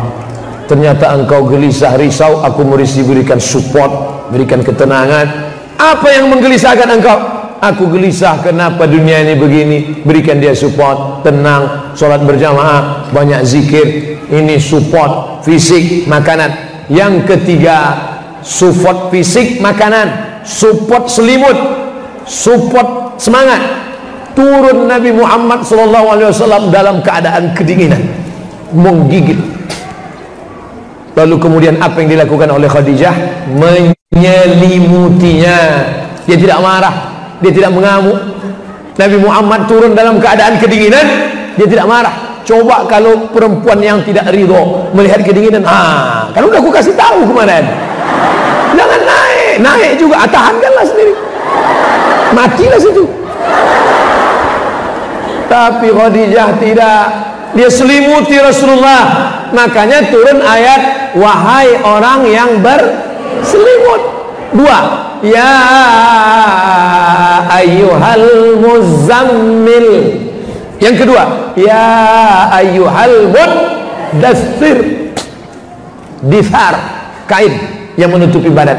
Ternyata engkau gelisah risau aku mesti berikan support berikan ketenangan. Apa yang menggelisahkan engkau aku gelisah kenapa dunia ini begini. Berikan dia support. Tenang. Sholat berjamaah. Banyak zikir. Ini support fisik makanan. Yang ketiga support fisik makanan. Support selimut. Support semangat. Turun Nabi Muhammad SAW dalam keadaan kedinginan. Menggigit. Lalu kemudian apa yang dilakukan oleh Khadijah? Menyelimutinya. Dia tidak marah dia tidak mengamuk. Nabi Muhammad turun dalam keadaan kedinginan dia tidak marah. Coba kalau perempuan yang tidak ridho melihat kedinginan ah kan udah aku kasih tahu kemarin. Jangan naik naik juga. Ah, tahankanlah sendiri. Matilah situ. Tapi Khadijah tidak. Dia selimuti Rasulullah. Makanya turun ayat wahai orang yang berselimut. Dua ya ayyuhal muzammil. Yang kedua ya ayyuhal mudassir. Disar kain yang menutupi badan.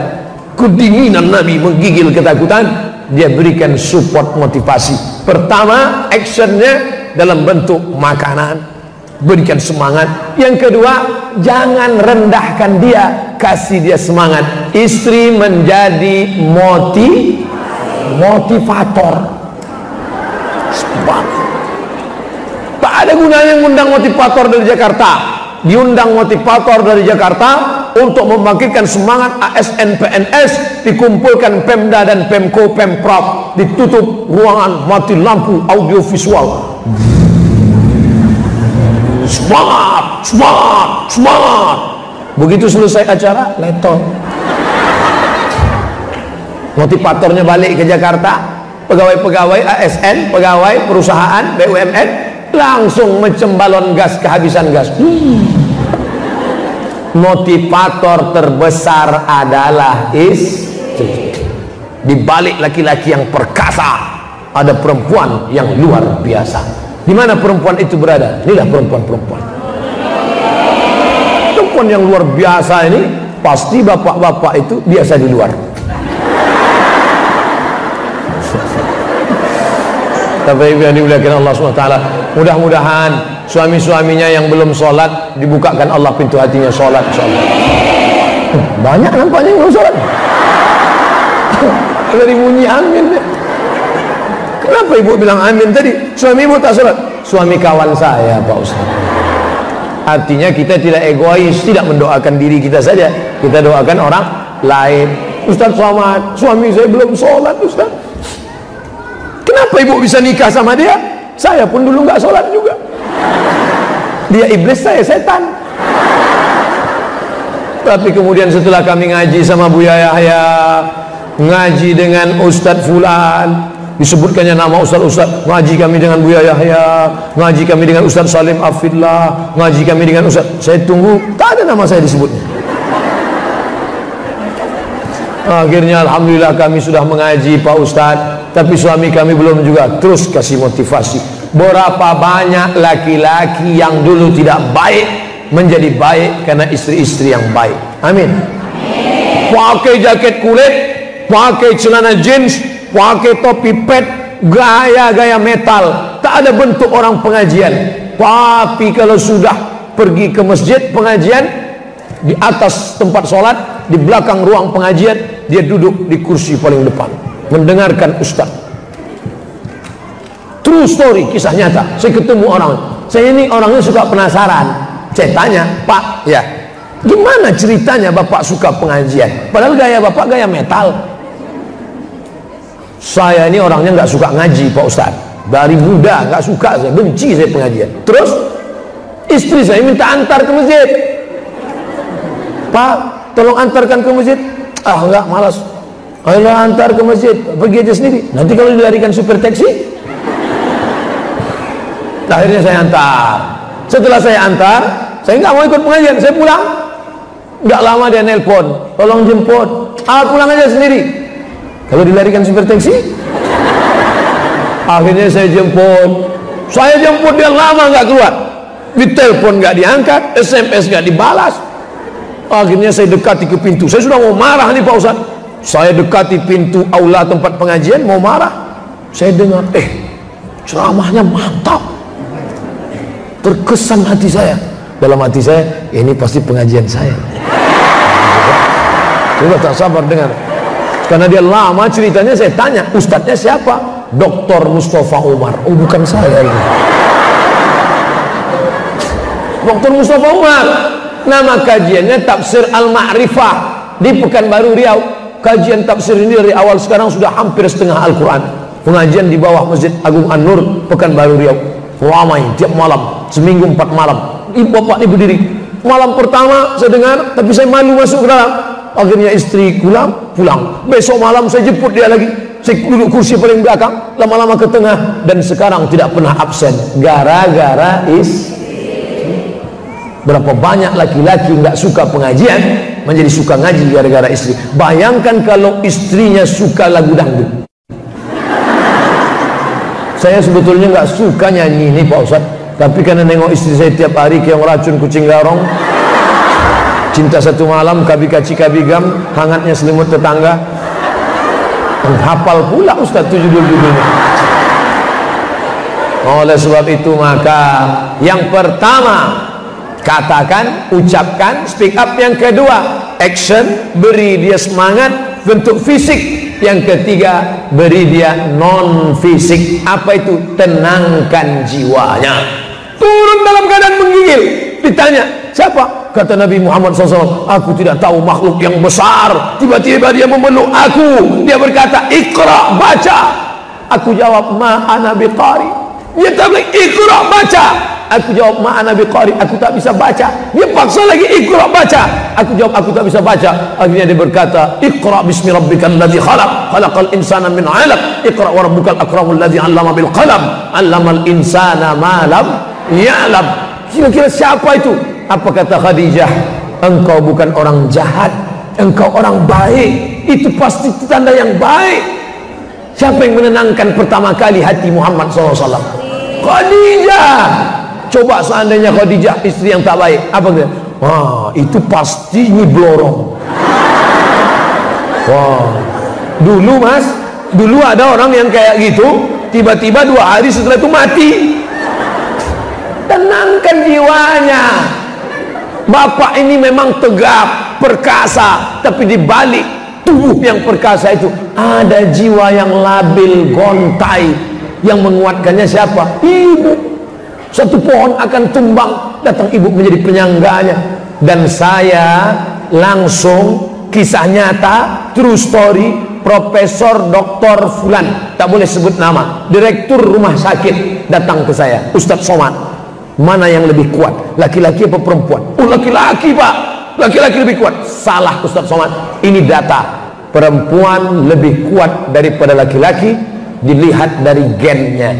Kedinginan Nabi menggigil ketakutan. Dia berikan support motivasi. Pertama actionnya dalam bentuk makanan berikan semangat. Yang kedua jangan rendahkan dia. Kasih dia semangat. Istri menjadi moti motivator. Semangat. Tak ada gunanya mengundang motivator dari Jakarta. Diundang motivator dari Jakarta untuk membangkitkan semangat ASN PNS dikumpulkan Pemda dan Pemko Pemprov ditutup ruangan mati lampu audio visual semangat semangat semangat begitu selesai acara letong motivatornya balik ke Jakarta. Pegawai-pegawai ASN pegawai perusahaan BUMN langsung macam balon gas kehabisan gas. Hmm. Motivator terbesar adalah istri. Di balik laki-laki yang perkasa ada perempuan yang luar biasa di mana perempuan itu berada? Inilah perempuan-perempuan. Perempuan yang luar biasa ini pasti bapak-bapak itu biasa di luar. Tapi yang dimuliakan Allah SWT mudah-mudahan suami-suaminya yang belum sholat dibukakan Allah pintu hatinya sholat insyaAllah. Banyak nampaknya yang belum sholat. Dari bunyi amin kenapa ibu bilang amin tadi suami ibu tak sholat suami kawan saya Pak Ustaz artinya kita tidak egois tidak mendoakan diri kita saja kita doakan orang lain Ustaz selamat suami saya belum sholat Ustaz Kenapa ibu bisa nikah sama dia? Saya pun dulu nggak sholat juga. Dia iblis, saya setan. Tapi kemudian setelah kami ngaji sama Buya Yahya, ngaji dengan Ustadz Fulan, disebutkannya nama Ustadz-Ustadz, ngaji kami dengan Buya Yahya, ngaji kami dengan Ustadz Salim Afidlah, ngaji kami dengan Ustadz, saya tunggu, tak ada nama saya disebutnya. Akhirnya Alhamdulillah kami sudah mengaji Pak Ustadz tapi suami kami belum juga terus kasih motivasi. Berapa banyak laki-laki yang dulu tidak baik menjadi baik karena istri-istri yang baik. Amin. Pakai jaket kulit pakai celana jeans pakai topi pet gaya-gaya metal. Tak ada bentuk orang pengajian. Tapi kalau sudah pergi ke masjid pengajian di atas tempat sholat di belakang ruang pengajian dia duduk di kursi paling depan. Mendengarkan ustaz. True story kisah nyata. Saya ketemu orang. Saya ini orangnya suka penasaran. Saya tanya pak ya. gimana ceritanya bapak suka pengajian? Padahal gaya bapak gaya metal saya ini orangnya nggak suka ngaji Pak Ustaz. Dari muda nggak suka saya benci saya pengajian. Terus istri saya minta antar ke masjid. Pak tolong antarkan ke masjid. Ah nggak malas. Ayo antar ke masjid. Pergi aja sendiri. Nanti kalau dilarikan super taksi akhirnya saya antar. Setelah saya antar saya nggak mau ikut pengajian. Saya pulang. Nggak lama dia nelpon. Tolong jemput. Ah pulang aja sendiri kalau dilarikan super taksi akhirnya saya jemput. Saya jemput dia lama nggak keluar. Ditelepon nggak diangkat SMS nggak dibalas. Akhirnya saya dekati ke pintu. Saya sudah mau marah nih Pak Ustaz saya dekati pintu aula tempat pengajian mau marah. Saya dengar eh ceramahnya mantap. Terkesan hati saya. Dalam hati saya ini pasti pengajian saya. Coba tak sabar dengar karena dia lama ceritanya saya tanya ustadznya siapa? Dr. Mustafa Umar. Oh bukan saya ini. Dr. Mustafa Umar nama kajiannya tafsir Al-Ma'rifah di Pekanbaru Riau. Kajian tafsir ini dari awal sekarang sudah hampir setengah Al-Quran. Pengajian di bawah Masjid Agung An-Nur Pekanbaru Riau. Ramai tiap malam seminggu empat malam. Ibu bapak ibu diri. Malam pertama saya dengar tapi saya malu masuk ke dalam akhirnya istri pulang pulang. Besok malam saya jemput dia lagi. Saya duduk kursi paling belakang lama-lama ke tengah. Dan sekarang tidak pernah absen. Gara-gara is berapa banyak laki-laki nggak suka pengajian menjadi suka ngaji gara-gara istri. Bayangkan kalau istrinya suka lagu dangdut. Saya sebetulnya nggak suka nyanyi ini Pak Ustaz tapi karena nengok istri saya tiap hari kayak racun kucing garong cinta satu malam kabi kaci kabi hangatnya selimut tetangga. Menghafal pula Ustaz tujuh judul-judulnya oleh sebab itu maka yang pertama katakan, ucapkan, speak up. Yang kedua action, beri dia semangat bentuk fisik. Yang ketiga beri dia non fisik apa itu? Tenangkan jiwanya. Turun dalam keadaan menggigil. Ditanya siapa kata Nabi Muhammad SAW aku tidak tahu makhluk yang besar. Tiba-tiba dia memeluk aku. Dia berkata ikra baca. Aku jawab ma ana biqari. Dia tablik ikra baca. Aku jawab ma ana biqari. Aku tak bisa baca. Dia paksa lagi ikra baca. Aku jawab aku tak bisa baca. Akhirnya dia berkata ikra bismi rabbikal ladzi khalaq. Khalaqal insana min 'alaq. Ikra wa rabbukal akramul ladzi 'allama bil qalam. 'allamal insana ma lam ya'lam. Kira-kira siapa itu apa kata Khadijah? Engkau bukan orang jahat engkau orang baik. Itu pasti tanda yang baik. Siapa yang menenangkan pertama kali hati Muhammad SAW Khadijah. Coba seandainya Khadijah istri yang tak baik apa dia? Wah itu pasti nyiblorong wah. Dulu mas dulu ada orang yang kayak gitu tiba-tiba dua hari setelah itu mati. Tenangkan jiwanya Bapak ini memang tegap, perkasa, tapi di balik tubuh yang perkasa itu ada jiwa yang labil, gontai. Yang menguatkannya siapa? Ibu. Satu pohon akan tumbang, datang ibu menjadi penyangganya. Dan saya langsung kisah nyata, true story, Profesor Dr. Fulan, tak boleh sebut nama, Direktur Rumah Sakit datang ke saya, Ustadz Somad mana yang lebih kuat? Laki-laki apa perempuan? Oh laki-laki pak. Laki-laki lebih kuat. Salah Ustaz Somad. Ini data. Perempuan lebih kuat daripada laki-laki dilihat dari gennya.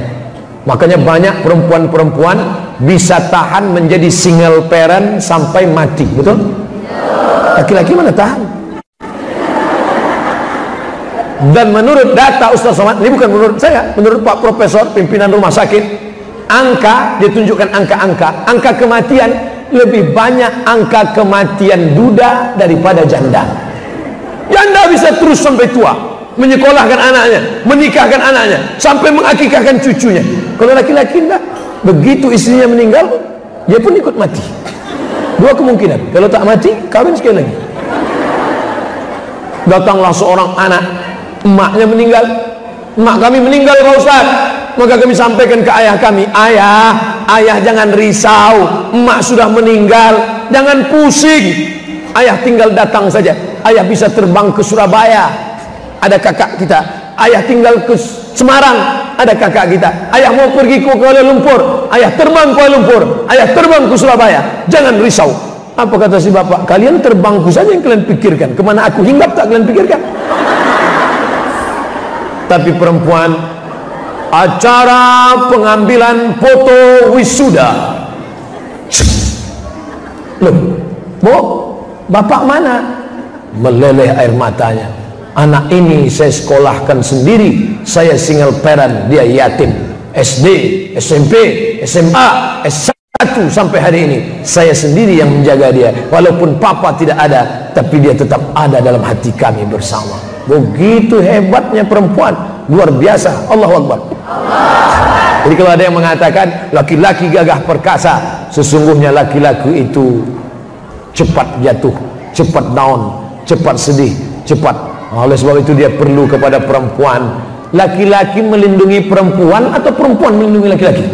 Makanya banyak perempuan-perempuan bisa tahan menjadi single parent sampai mati betul? laki-laki mana tahan? Dan menurut data Ustaz Somad ini bukan menurut saya menurut Pak Profesor pimpinan rumah sakit angka ditunjukkan angka-angka angka kematian lebih banyak angka kematian duda daripada janda janda bisa terus sampai tua menyekolahkan anaknya, menikahkan anaknya, sampai mengakikahkan cucunya. Kalau laki-laki enggak, begitu istrinya meninggal, dia pun ikut mati. Dua kemungkinan. Kalau tak mati, kawin sekali lagi. Datanglah seorang anak, emaknya meninggal. Emak kami meninggal Pak Ustaz. Maka kami sampaikan ke ayah kami, ayah, ayah jangan risau. Emak sudah meninggal, jangan pusing. Ayah tinggal datang saja. Ayah bisa terbang ke Surabaya. Ada kakak kita. Ayah tinggal ke Semarang. Ada kakak kita. Ayah mau pergi ke Kuala Lumpur. Ayah terbang ke Kuala Lumpur. Ayah terbang ke Surabaya. Jangan risau. Apa kata si bapak? Kalian terbangku saja yang kalian pikirkan. Ke mana aku hinggap tak kalian pikirkan? Tapi perempuan acara pengambilan foto wisuda. Loh, bu, Bapak mana? Meleleh air matanya. Anak ini saya sekolahkan sendiri. Saya single parent, dia yatim. SD, SMP, SMA, S1 sampai hari ini. Saya sendiri yang menjaga dia. Walaupun papa tidak ada, tapi dia tetap ada dalam hati kami bersama. Begitu hebatnya perempuan. Luar biasa. Allahu Akbar. Jadi kalau ada yang mengatakan laki-laki gagah perkasa, sesungguhnya laki-laki itu cepat jatuh, cepat down, cepat sedih, cepat. Oleh sebab itu dia perlu kepada perempuan. Laki-laki melindungi perempuan atau perempuan melindungi laki-laki?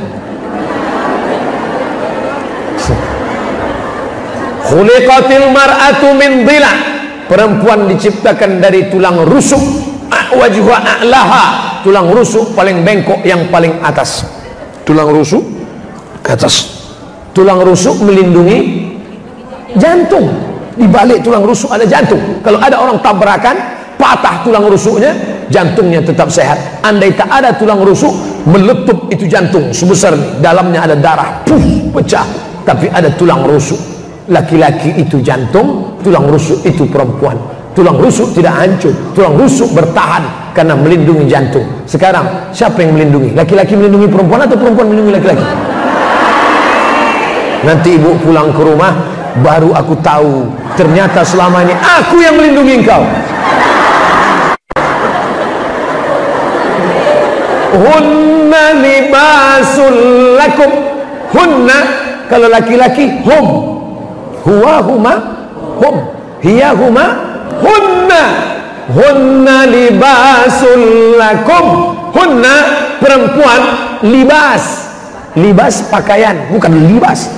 Khuliqatil mar'atu min dhila. Perempuan diciptakan dari tulang rusuk. Wajhuha a'laha. Tulang rusuk paling bengkok yang paling atas. Tulang rusuk atas. Tulang rusuk melindungi jantung. Di balik tulang rusuk ada jantung. Kalau ada orang tabrakan patah tulang rusuknya jantungnya tetap sehat. Andai tak ada tulang rusuk meletup itu jantung sebesar dalamnya ada darah puh pecah. Tapi ada tulang rusuk. Laki-laki itu jantung tulang rusuk itu perempuan tulang rusuk tidak hancur. Tulang rusuk bertahan karena melindungi jantung. Sekarang siapa yang melindungi? Laki-laki melindungi perempuan atau perempuan melindungi laki-laki? Nanti ibu pulang ke rumah baru aku tahu. Ternyata selama ini aku yang melindungi engkau. Hunna libasul lakum. Hunna kalau laki-laki hum. Huwa huma hum. Hiya huma hunna. Hunna libasul lakum. Hunna perempuan libas. Libas pakaian bukan libas.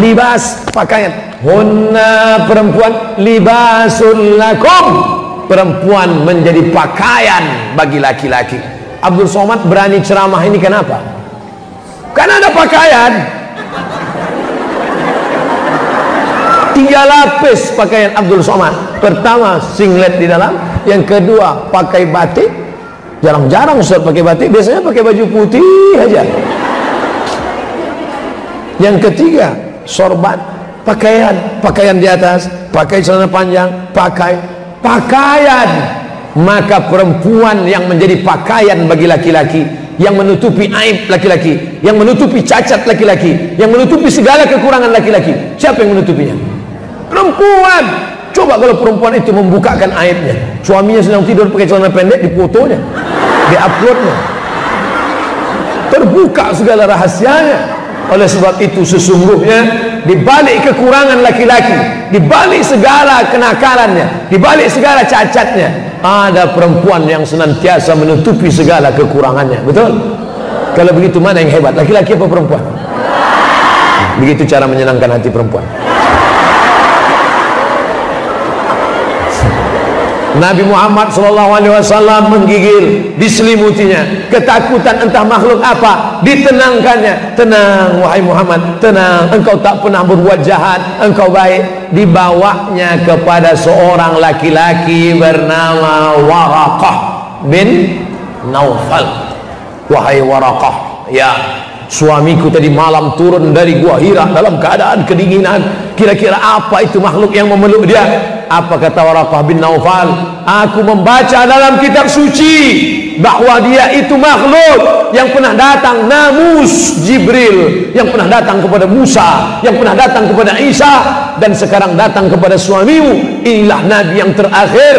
Libas pakaian. Hunna perempuan libasul lakum. Perempuan menjadi pakaian bagi laki-laki. Abdul Somad berani ceramah ini kenapa? Karena ada pakaian tiga lapis pakaian Abdul Somad. Pertama singlet di dalam. Yang kedua pakai batik. Jarang-jarang Ustaz pakai batik. Biasanya pakai baju putih aja. Yang ketiga sorban. Pakaian. Pakaian di atas pakai celana panjang pakai pakaian. Maka perempuan yang menjadi pakaian bagi laki-laki yang menutupi aib laki-laki yang menutupi cacat laki-laki yang menutupi segala kekurangan laki-laki siapa yang menutupinya perempuan coba kalau perempuan itu membukakan aibnya suaminya sedang tidur pakai celana pendek di fotonya di uploadnya terbuka segala rahasianya oleh sebab itu sesungguhnya di balik kekurangan laki-laki, di balik segala kenakalannya, di balik segala cacatnya, ada perempuan yang senantiasa menutupi segala kekurangannya. Betul? Kalau begitu mana yang hebat? Laki-laki apa perempuan? Begitu cara menyenangkan hati perempuan. Nabi Muhammad SAW menggigil diselimutinya ketakutan entah makhluk apa ditenangkannya. Tenang wahai Muhammad tenang. Engkau tak pernah berbuat jahat. Engkau baik. Dibawanya kepada seorang laki-laki bernama Waraqah bin Naufal. Wahai Waraqah ya suamiku tadi malam turun dari gua Hira dalam keadaan kedinginan. Kira-kira apa itu makhluk yang memeluk dia apa kata Waraqah bin Naufal? Aku membaca dalam kitab suci bahwa dia itu makhluk yang pernah datang namus Jibril yang pernah datang kepada Musa yang pernah datang kepada Isa dan sekarang datang kepada suamimu. Inilah nabi yang terakhir.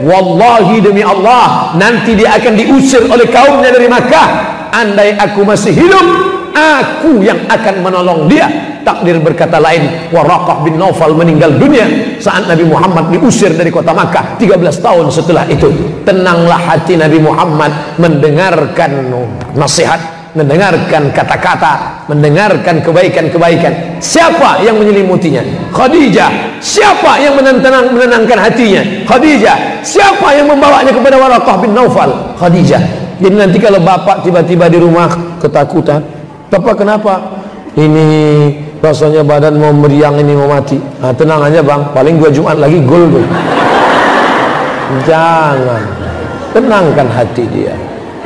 Wallahi demi Allah nanti dia akan diusir oleh kaumnya dari Makkah. Andai aku masih hidup aku yang akan menolong dia. Takdir berkata lain Waraqah bin Naufal meninggal dunia saat Nabi Muhammad diusir dari kota Makkah 13 tahun setelah itu. Tenanglah hati Nabi Muhammad mendengarkan nasihat mendengarkan kata-kata mendengarkan kebaikan-kebaikan. Siapa yang menyelimutinya Khadijah. Siapa yang menenang, menenangkan hatinya? Khadijah. Siapa yang membawanya kepada Waraqah bin Naufal? Khadijah. Jadi nanti kalau bapak tiba-tiba di rumah ketakutan bapak kenapa ini rasanya badan mau meriang ini mau mati nah, tenang aja bang paling dua Jumat lagi gol tuh jangan tenangkan hati dia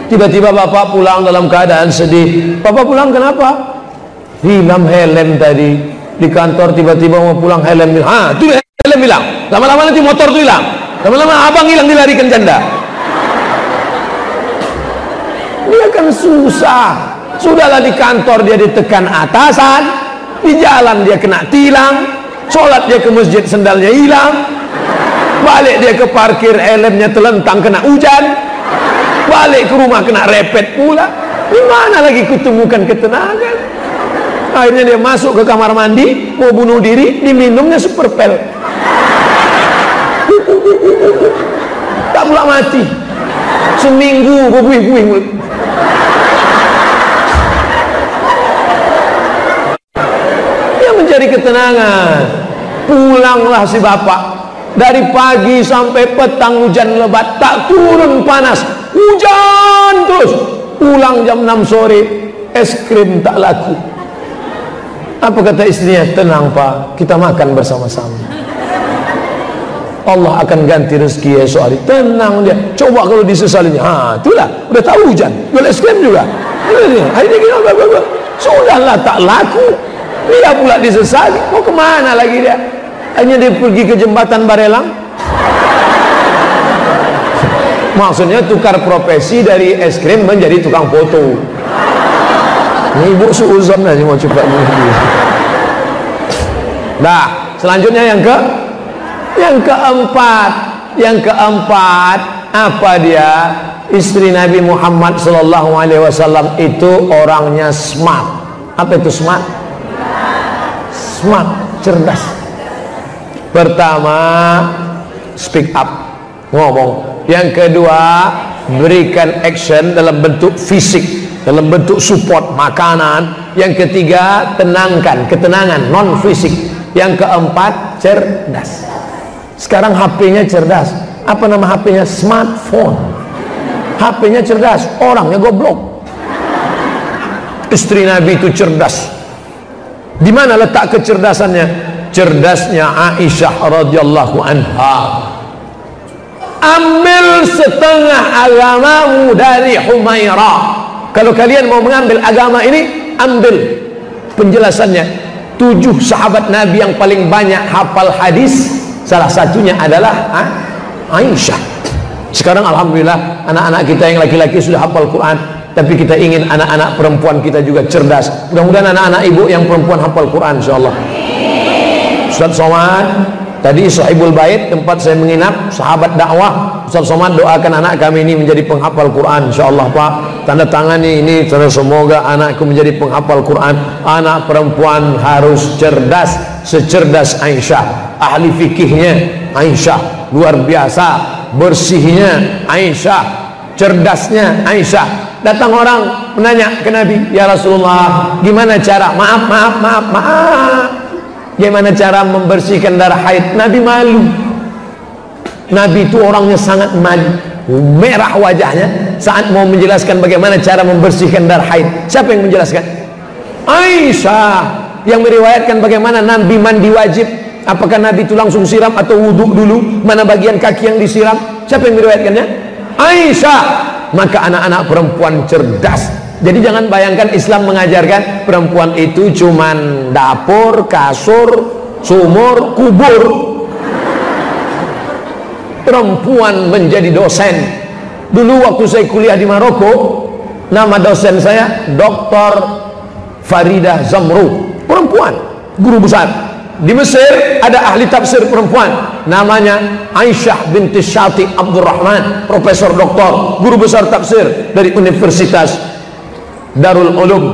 Tiba-tiba bapak pulang dalam keadaan sedih. Bapak pulang kenapa? Hilang helm tadi. Di kantor tiba-tiba mau pulang helm hilang. Ah, itu helm hilang. Lama-lama nanti motor tuh hilang. Lama-lama abang hilang dilarikan janda. Dia kan susah. Sudahlah di kantor dia ditekan atasan. Di jalan dia kena tilang. Sholat dia ke masjid sendalnya hilang. Balik dia ke parkir helmnya telentang kena hujan balik ke rumah kena repet pula di mana lagi kutemukan ketenangan akhirnya dia masuk ke kamar mandi mau bunuh diri diminumnya super pel tak pula mati seminggu buih-buih ketenangan. Pulanglah si bapak. Dari pagi sampai petang hujan lebat tak turun panas. Hujan terus. Pulang jam 6 sore es krim tak laku. Apa kata istrinya? Tenang pak. Kita makan bersama-sama. Allah akan ganti rezeki esok hari. Tenang dia. Coba kalau disesalinya. Ha itulah. Udah tahu hujan. Jual es krim juga. Hari ini kita sudahlah tak laku dia pula disesali. Mau ke mana lagi dia? Hanya dia pergi ke jembatan Barelang? Maksudnya tukar profesi dari es krim menjadi tukang foto. Ini ibu suuzon aja mau coba nah selanjutnya yang ke? Yang keempat. Yang keempat apa dia? Istri Nabi Muhammad Sallallahu Alaihi Wasallam itu orangnya smart. Apa itu smart smart cerdas. Pertama speak up ngomong. Yang kedua berikan action dalam bentuk fisik dalam bentuk support makanan. Yang ketiga tenangkan ketenangan non fisik yang keempat cerdas. Sekarang HP-nya cerdas. Apa nama HP-nya smartphone. HP-nya cerdas. Orangnya goblok. Istri Nabi itu cerdas di mana letak kecerdasannya? Cerdasnya Aisyah radhiyallahu anha. Ambil setengah agamamu dari Humairah. Kalau kalian mau mengambil agama ini ambil. Penjelasannya tujuh sahabat Nabi yang paling banyak hafal hadis salah satunya adalah ha? Aisyah. Sekarang Alhamdulillah anak-anak kita yang laki-laki sudah hafal Quran tapi kita ingin anak-anak perempuan kita juga cerdas mudah-mudahan anak-anak ibu yang perempuan hafal Quran insyaAllah Ustaz Somad Tadi sahibul bait tempat saya menginap sahabat dakwah Ustaz Somad doakan anak kami ini menjadi penghafal Quran insyaallah Pak. Tanda tangan ini terus semoga anakku menjadi penghafal Quran. Anak perempuan harus cerdas secerdas Aisyah. Ahli fikihnya Aisyah luar biasa. Bersihnya Aisyah, cerdasnya Aisyah. Datang orang menanya ke Nabi, "Ya Rasulullah, gimana cara? Maaf, maaf, maaf, maaf. Bagaimana cara membersihkan darah haid? Nabi malu. Nabi itu orangnya sangat malu. Merah wajahnya saat mau menjelaskan bagaimana cara membersihkan darah haid. Siapa yang menjelaskan? Aisyah yang meriwayatkan bagaimana Nabi mandi wajib. Apakah Nabi itu langsung siram atau wudhu dulu? Mana bagian kaki yang disiram? Siapa yang meriwayatkannya? Aisyah. Maka anak-anak perempuan cerdas jadi jangan bayangkan Islam mengajarkan perempuan itu cuman dapur, kasur, sumur, kubur. Perempuan menjadi dosen. Dulu waktu saya kuliah di Maroko, nama dosen saya Dr. Farida Zamru, perempuan, guru besar. Di Mesir ada ahli tafsir perempuan namanya Aisyah binti Syati Abdurrahman profesor doktor guru besar tafsir dari Universitas Darul Ulum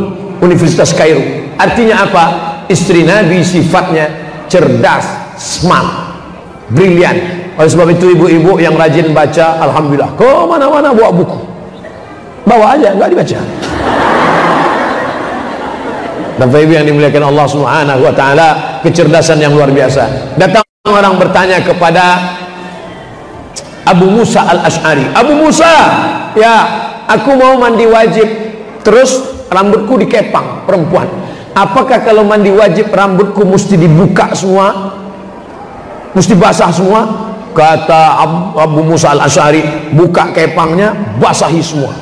Universitas Kairo. Artinya apa? Istri Nabi sifatnya cerdas smart brilian oleh sebab itu ibu-ibu yang rajin baca Alhamdulillah ke mana-mana bawa buku. Bawa aja nggak dibaca Bapak Ibu yang dimuliakan Allah Subhanahu wa taala, kecerdasan yang luar biasa. Datang orang bertanya kepada Abu Musa Al-Asy'ari. Abu Musa, ya, aku mau mandi wajib terus rambutku dikepang perempuan. Apakah kalau mandi wajib rambutku mesti dibuka semua? Mesti basah semua? Kata Abu Musa Al-Asy'ari, buka kepangnya, basahi semua.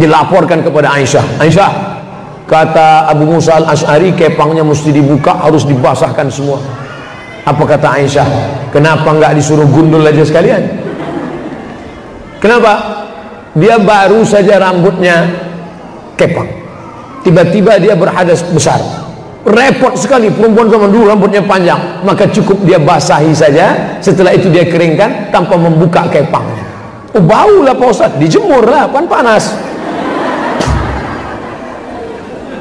Dilaporkan kepada Aisyah. Aisyah, Kata Abu Musa al-Ash'ari kepangnya mesti dibuka harus dibasahkan semua. Apa kata Aisyah? Kenapa enggak disuruh gundul aja sekalian? Kenapa? Dia baru saja rambutnya kepang. Tiba-tiba dia berhadas besar. Repot sekali perempuan zaman dulu rambutnya panjang. Maka cukup dia basahi saja. Setelah itu dia keringkan tanpa membuka kepangnya. Oh bau lah Pak Ustaz. Dijemur lah, pan panas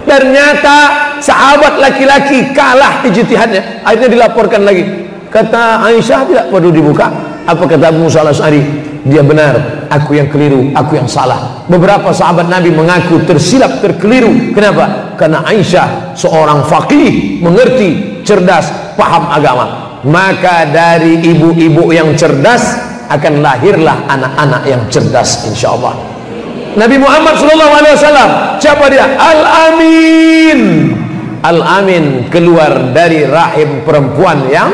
ternyata sahabat laki-laki kalah ijtihadnya akhirnya dilaporkan lagi. Kata Aisyah tidak perlu dibuka. Apa kata Musa al-As'ari dia benar aku yang keliru aku yang salah. Beberapa sahabat Nabi mengaku tersilap terkeliru. Kenapa? Karena Aisyah seorang faqih mengerti cerdas paham agama. Maka dari ibu-ibu yang cerdas akan lahirlah anak-anak yang cerdas insyaallah Nabi Muhammad wasallam siapa dia? Al Amin Al Amin keluar dari rahim perempuan yang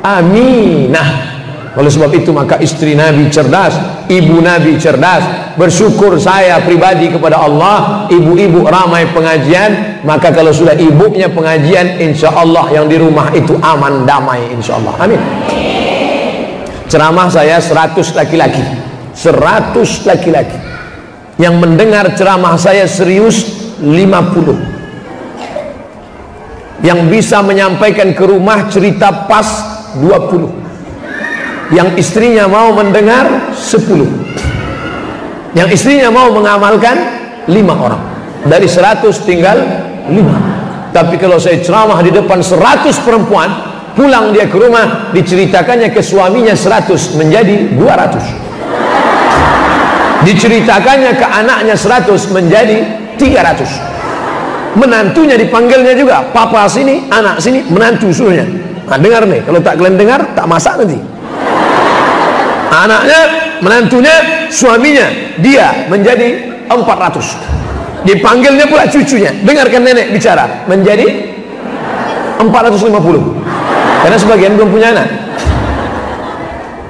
aminah. Oleh sebab itu maka istri Nabi cerdas ibu Nabi cerdas. Bersyukur saya pribadi kepada Allah ibu-ibu ramai pengajian. Maka kalau sudah ibunya pengajian insya Allah yang di rumah itu aman damai insya Allah. Amin. Ceramah saya 100 laki-laki. 100 laki-laki yang mendengar ceramah saya serius 50 yang bisa menyampaikan ke rumah cerita pas 20 yang istrinya mau mendengar 10 yang istrinya mau mengamalkan 5 orang. Dari 100 tinggal 5 tapi kalau saya ceramah di depan 100 perempuan pulang dia ke rumah diceritakannya ke suaminya 100 menjadi 200 diceritakannya ke anaknya 100 menjadi 300 menantunya dipanggilnya juga papa sini anak sini menantu suruhnya. Nah dengar nih kalau tak kalian dengar tak masak nanti. Anaknya menantunya suaminya dia menjadi 400 dipanggilnya pula cucunya. Dengarkan nenek bicara menjadi 450 karena sebagian belum punya anak.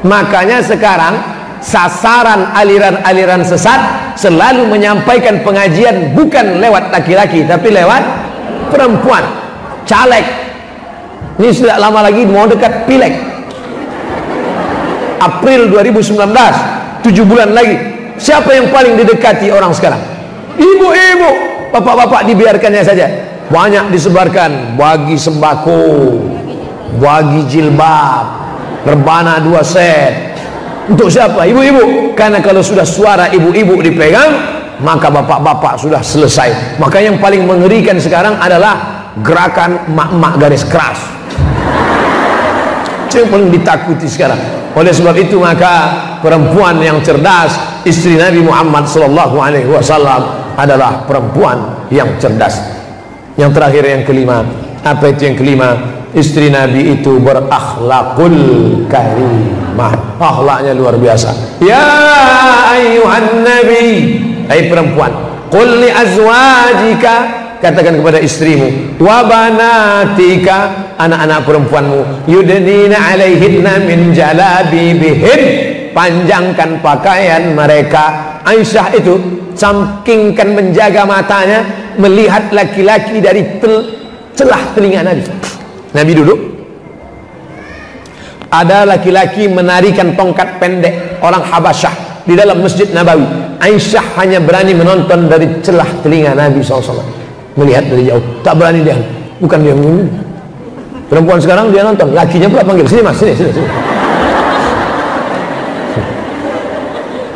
Makanya sekarang sasaran aliran-aliran sesat selalu menyampaikan pengajian bukan lewat laki-laki tapi lewat perempuan. Caleg. Ini sudah lama lagi mau dekat pilek April 2019 7 bulan lagi. Siapa yang paling didekati orang sekarang? Ibu-ibu bapak-bapak dibiarkannya saja. Banyak disebarkan bagi sembako bagi jilbab rebana dua set untuk siapa? Ibu-ibu. Karena kalau sudah suara ibu-ibu dipegang, maka bapak-bapak sudah selesai. Maka yang paling mengerikan sekarang adalah gerakan mak-mak garis keras. Itu yang paling ditakuti sekarang. Oleh sebab itu maka perempuan yang cerdas, istri Nabi Muhammad sallallahu alaihi wasallam adalah perempuan yang cerdas. Yang terakhir yang kelima, apa itu yang kelima? Istri Nabi itu berakhlakul karimah akhlaknya luar biasa. Ya ayuhan nabi. Hai perempuan qul li azwajika. Katakan kepada istrimu wa banatika anak-anak perempuanmu yudnina alaihinna min jalabibihin panjangkan pakaian mereka. Aisyah itu sampingkan menjaga matanya melihat laki-laki dari tel celah telinga Nabi. Nabi duduk ada laki-laki menarikan tongkat pendek orang Habasyah di dalam Masjid Nabawi. Aisyah hanya berani menonton dari celah telinga Nabi SAW melihat dari jauh. Tak berani dia. Bukan dia perempuan sekarang dia nonton. Lakinya pula panggil sini mas sini sini, sini.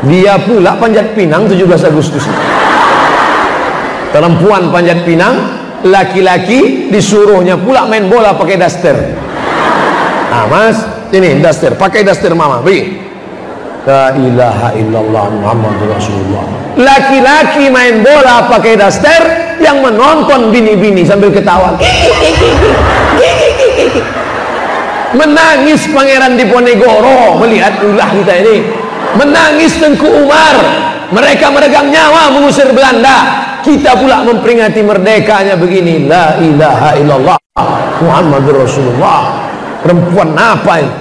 dia pula panjat pinang 17 Agustus. Perempuan panjat pinang laki-laki disuruhnya pula main bola pakai daster. Ah mas ini daster. Pakai daster mama. Pergi. La ilaha illallah Muhammad Rasulullah. Laki-laki main bola pakai daster Yang menonton bini-bini sambil ketawa. Menangis pangeran Diponegoro Melihat ulah kita ini. Menangis Tengku Umar. Mereka meregang nyawa mengusir Belanda. Kita pula memperingati merdekanya begini. La ilaha illallah Muhammad Rasulullah perempuan apa ini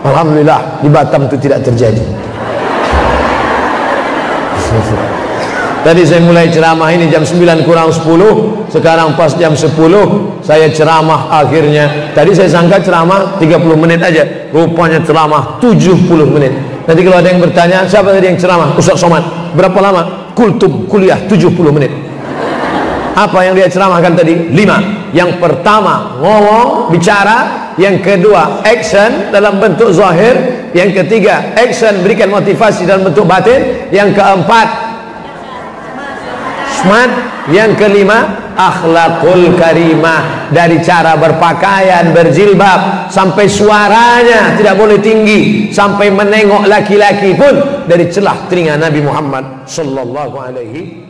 Alhamdulillah di Batam itu tidak terjadi. Tadi saya mulai ceramah ini jam 9 kurang 10 Sekarang pas jam 10 Saya ceramah akhirnya. Tadi saya sangka ceramah 30 menit aja Rupanya ceramah 70 menit. Nanti kalau ada yang bertanya Siapa tadi yang ceramah? Ustaz Somad. Berapa lama? kultum kuliah 70 menit. Apa yang dia ceramahkan tadi? lima yang pertama ngomong, bicara. Yang kedua action dalam bentuk zahir. Yang ketiga action berikan motivasi dalam bentuk batin. Yang keempat smart. Yang kelima akhlakul karimah. Dari cara berpakaian berjilbab sampai suaranya tidak boleh tinggi sampai menengok laki-laki pun dari celah telinga Nabi Muhammad sallallahu alaihi